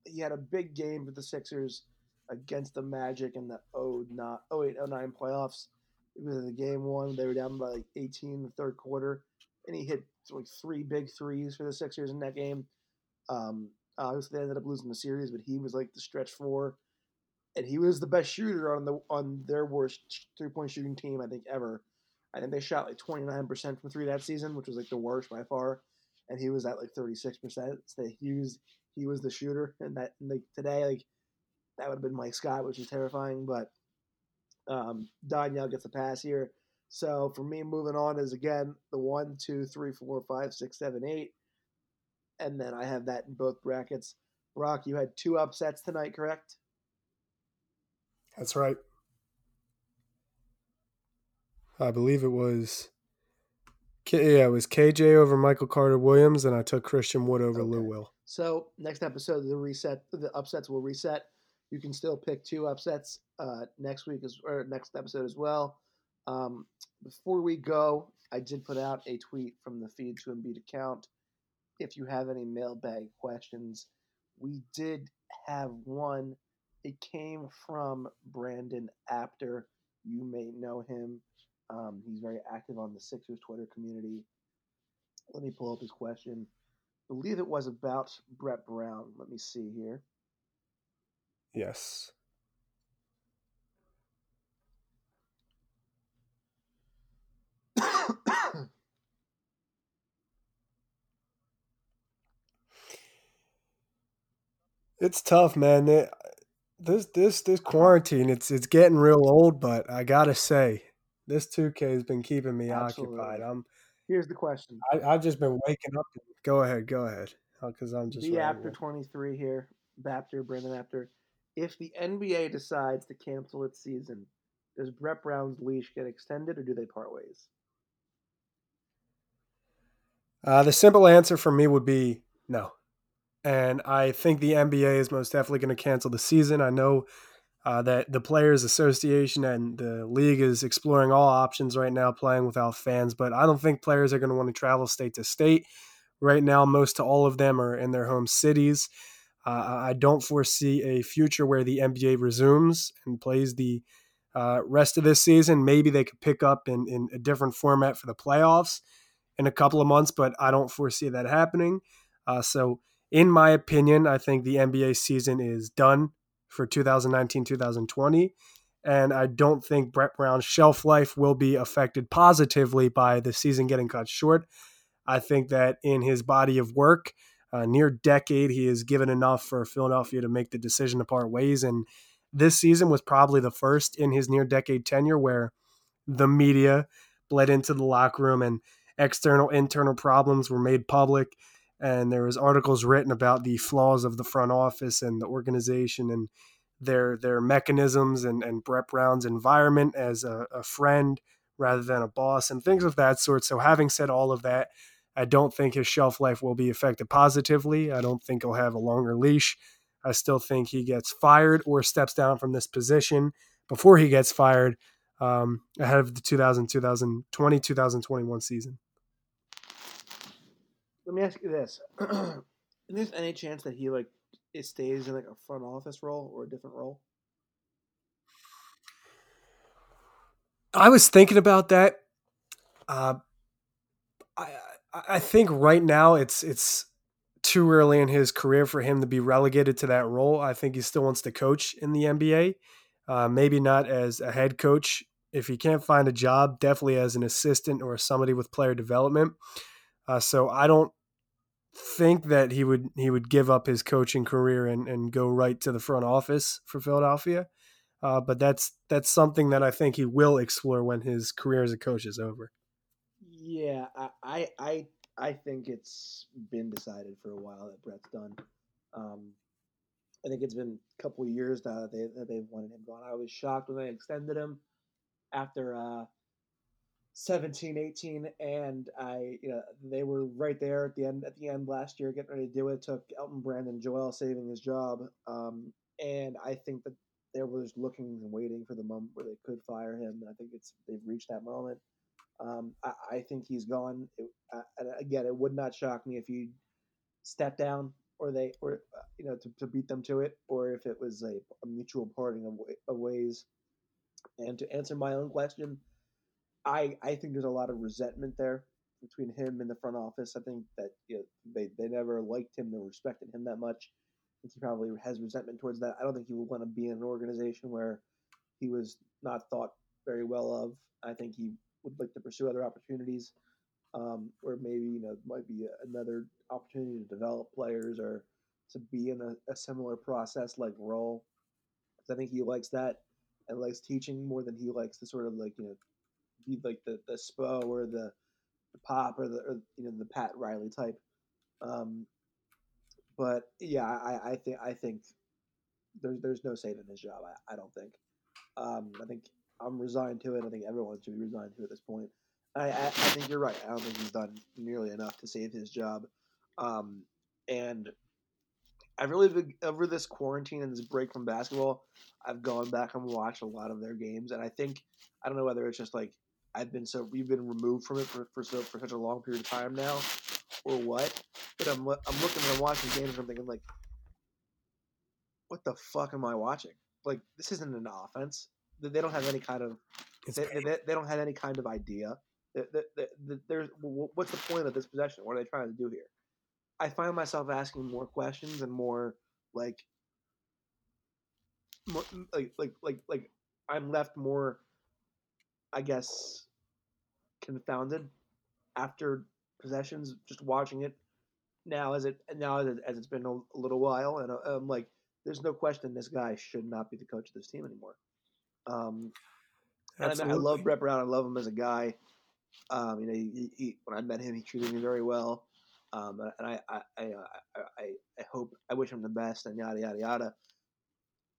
he had a big game for the Sixers against the Magic in the 08, 09 playoffs. It was the game one. They were down by like 18 in the third quarter, and he hit like three big threes for the Sixers in that game. Um, obviously, they ended up losing the series, but he was like the stretch four, and he was the best shooter on the on their worst three point shooting team I think ever. I think they shot like 29% from three that season, which was like the worst by far, and he was at like 36%. So he was he was the shooter, and that and like today like that would have been Mike Scott, which is terrifying. But um, Donyell gets a pass here. So for me, moving on is again the one, two, three, four, five, six, seven, eight, and then I have that in both brackets. Brock, you had two upsets tonight, correct? That's right. I believe it was. Yeah, it was KJ over Michael Carter Williams, and I took Christian Wood over okay. Lou Will. So next episode, the reset, the upsets will reset. You can still pick two upsets uh, next week as or next episode as well. Um, before we go, I did put out a tweet from the Feed to Embiid account. If you have any mailbag questions, we did have one. It came from Brandon Apter. You may know him. Um, he's very active on the Sixers Twitter community. Let me pull up his question. I believe it was about Brett Brown. Let me see here. Yes. it's tough, man. It, this this this quarantine, it's it's getting real old, but I gotta say, this 2K has been keeping me Absolutely. occupied. I'm. Here's the question. I, have just been waking up. Go ahead, go ahead, because I'm just. The after 23 here, Bapter, Brandon Apter if the NBA decides to cancel its season, does Brett Brown's leash get extended or do they part ways? Uh, the simple answer for me would be no. And I think the NBA is most definitely going to cancel the season. I know uh, that the Players Association and the league is exploring all options right now, playing without fans, but I don't think players are going to want to travel state to state. Right now, most to all of them are in their home cities. Uh, I don't foresee a future where the NBA resumes and plays the uh, rest of this season. Maybe they could pick up in, in a different format for the playoffs in a couple of months, but I don't foresee that happening. Uh, so, in my opinion, I think the NBA season is done for 2019 2020. And I don't think Brett Brown's shelf life will be affected positively by the season getting cut short. I think that in his body of work, uh, near decade. He has given enough for Philadelphia to make the decision to part ways. And this season was probably the first in his near decade tenure where the media bled into the locker room and external internal problems were made public and there was articles written about the flaws of the front office and the organization and their their mechanisms and, and Brett Brown's environment as a, a friend rather than a boss and things of that sort. So having said all of that, I don't think his shelf life will be affected positively. I don't think he'll have a longer leash. I still think he gets fired or steps down from this position before he gets fired um, ahead of the 2000, 2020, 2021 season. Let me ask you this: Is there any chance that he like it stays in like a front office role or a different role? I was thinking about that. Uh, I I think right now it's it's too early in his career for him to be relegated to that role. I think he still wants to coach in the NBA. Uh, maybe not as a head coach. If he can't find a job, definitely as an assistant or somebody with player development. Uh, so I don't think that he would he would give up his coaching career and, and go right to the front office for Philadelphia. Uh, but that's that's something that I think he will explore when his career as a coach is over. Yeah, I, I, I think it's been decided for a while that Brett's done. Um, I think it's been a couple of years now that, they, that they've wanted him gone. I was shocked when they extended him after uh, 17, 18, and I, you know, they were right there at the end at the end last year, getting ready to do it. Took Elton Brand and Joel saving his job, um, and I think that they were just looking and waiting for the moment where they could fire him. And I think it's they've reached that moment. Um, I, I, think he's gone. It, uh, again, it would not shock me if he stepped down or they or uh, you know to, to beat them to it, or if it was a, a mutual parting of, of ways. And to answer my own question, I I think there's a lot of resentment there between him and the front office. I think that you know, they they never liked him, or respected him that much. I think he probably has resentment towards that. I don't think he would want to be in an organization where he was not thought very well of. I think he would like to pursue other opportunities, um, or maybe you know might be another opportunity to develop players or to be in a, a similar process like role. I think he likes that and likes teaching more than he likes to sort of like you know be like the the Spo or the, the Pop or the or, you know the Pat Riley type. Um, but yeah, I, I think I think there's there's no saving his job. I, I don't think. Um, I think I'm resigned to it. I think everyone should be resigned to it at this point. I, I, I think you're right. I don't think he's done nearly enough to save his job. Um, and I've really been, over this quarantine and this break from basketball, I've gone back and watched a lot of their games, and I think I don't know whether it's just like I've been so we've been removed from it for for, so, for such a long period of time now, or what. But I'm I'm looking and I'm watching games and I'm thinking like, what the fuck am I watching? Like this isn't an offense. They they don't have any kind of they, they, they don't have any kind of idea. There's what's the point of this possession? What are they trying to do here? I find myself asking more questions and more like, more, like like like like I'm left more, I guess, confounded after possessions. Just watching it now as it now as, it, as it's been a, a little while, and uh, I'm like, there's no question this guy should not be the coach of this team anymore. Um, I, mean, I love. Brett Brown. I love him as a guy. Um, you know, he, he, when I met him, he treated me very well. Um, and I, I, I, uh, I, I, I hope, I wish him the best, and yada yada yada.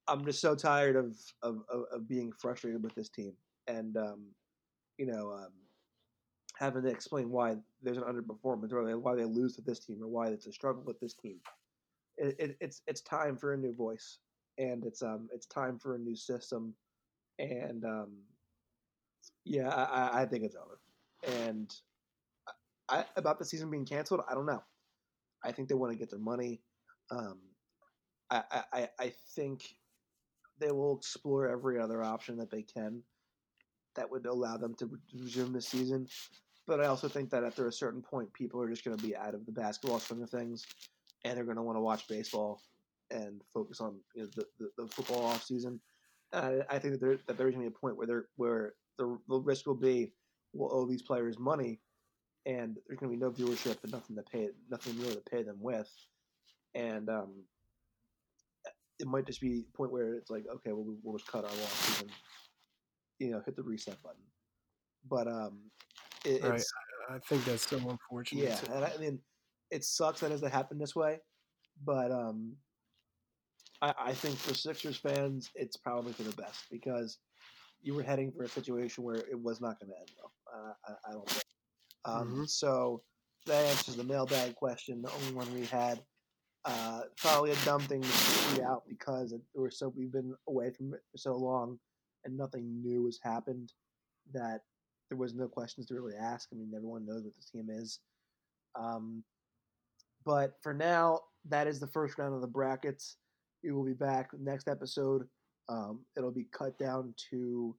I'm just so tired of of, of, of being frustrated with this team, and um, you know, um, having to explain why there's an underperformance, or why they lose to this team, or why it's a struggle with this team. It, it, it's it's time for a new voice, and it's um it's time for a new system, and um, yeah, I, I- think it's over. And I, about the season being canceled, I don't know. I think they want to get their money. Um, I, I, I- think they will explore every other option that they can that would allow them to resume the season. But I also think that after a certain point, people are just going to be out of the basketball swing of things, and they're going to want to watch baseball and focus on you know, the, the, the football off season. And I, I think that there that there's going to be a point where there where the, the risk will be we'll owe these players money, and there's going to be no viewership and nothing to pay nothing really to pay them with, and um, it might just be a point where it's like okay, well we'll just cut our losses and you know hit the reset button. But um, it, Right. it's I think that's so unfortunate. yeah, and I mean, it sucks that it has to happen this way, but um, I, I think for Sixers fans, it's probably for the best because you were heading for a situation where it was not going to end well. Uh, I, I don't think. Um, Mhm. So that answers the mailbag question, the only one we had. Uh, probably a dumb thing to tweet out because it, we're so we've been away from it for so long, and nothing new has happened. That there was no questions to really ask. I mean, everyone knows what the team is. Um, but for now, that is the first round of the brackets. We will be back next episode. Um, it'll be cut down to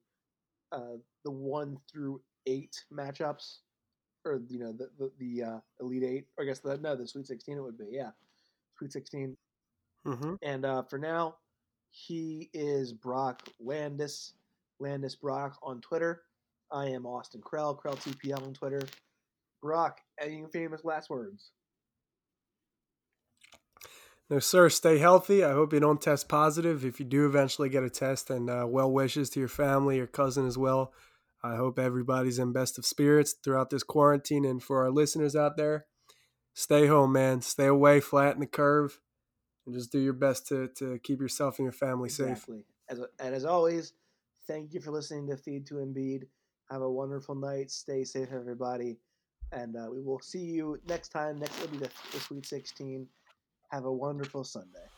uh, the one through eight matchups, or you know the the, the uh, elite eight. Or I guess the, no, the Sweet Sixteen it would be. Yeah, Sweet Sixteen. Mhm. And uh, for now, he is Brock Landis, Landis Brock on Twitter. I am Austin Krell, Krell TPL on Twitter. Brock, any famous last words? No, sir. Stay healthy. I hope you don't test positive. If you do eventually get a test, and uh, well wishes to your family, your cousin as well. I hope everybody's in best of spirits throughout this quarantine. And for our listeners out there, stay home, man. Stay away, flatten the curve, and just do your best to, to keep yourself and your family safe. As, and as always, thank you for listening to Feed to Embiid. Have a wonderful night. Stay safe, everybody. And uh, we will see you next time. Next will be the Sweet 16. Have a wonderful Sunday.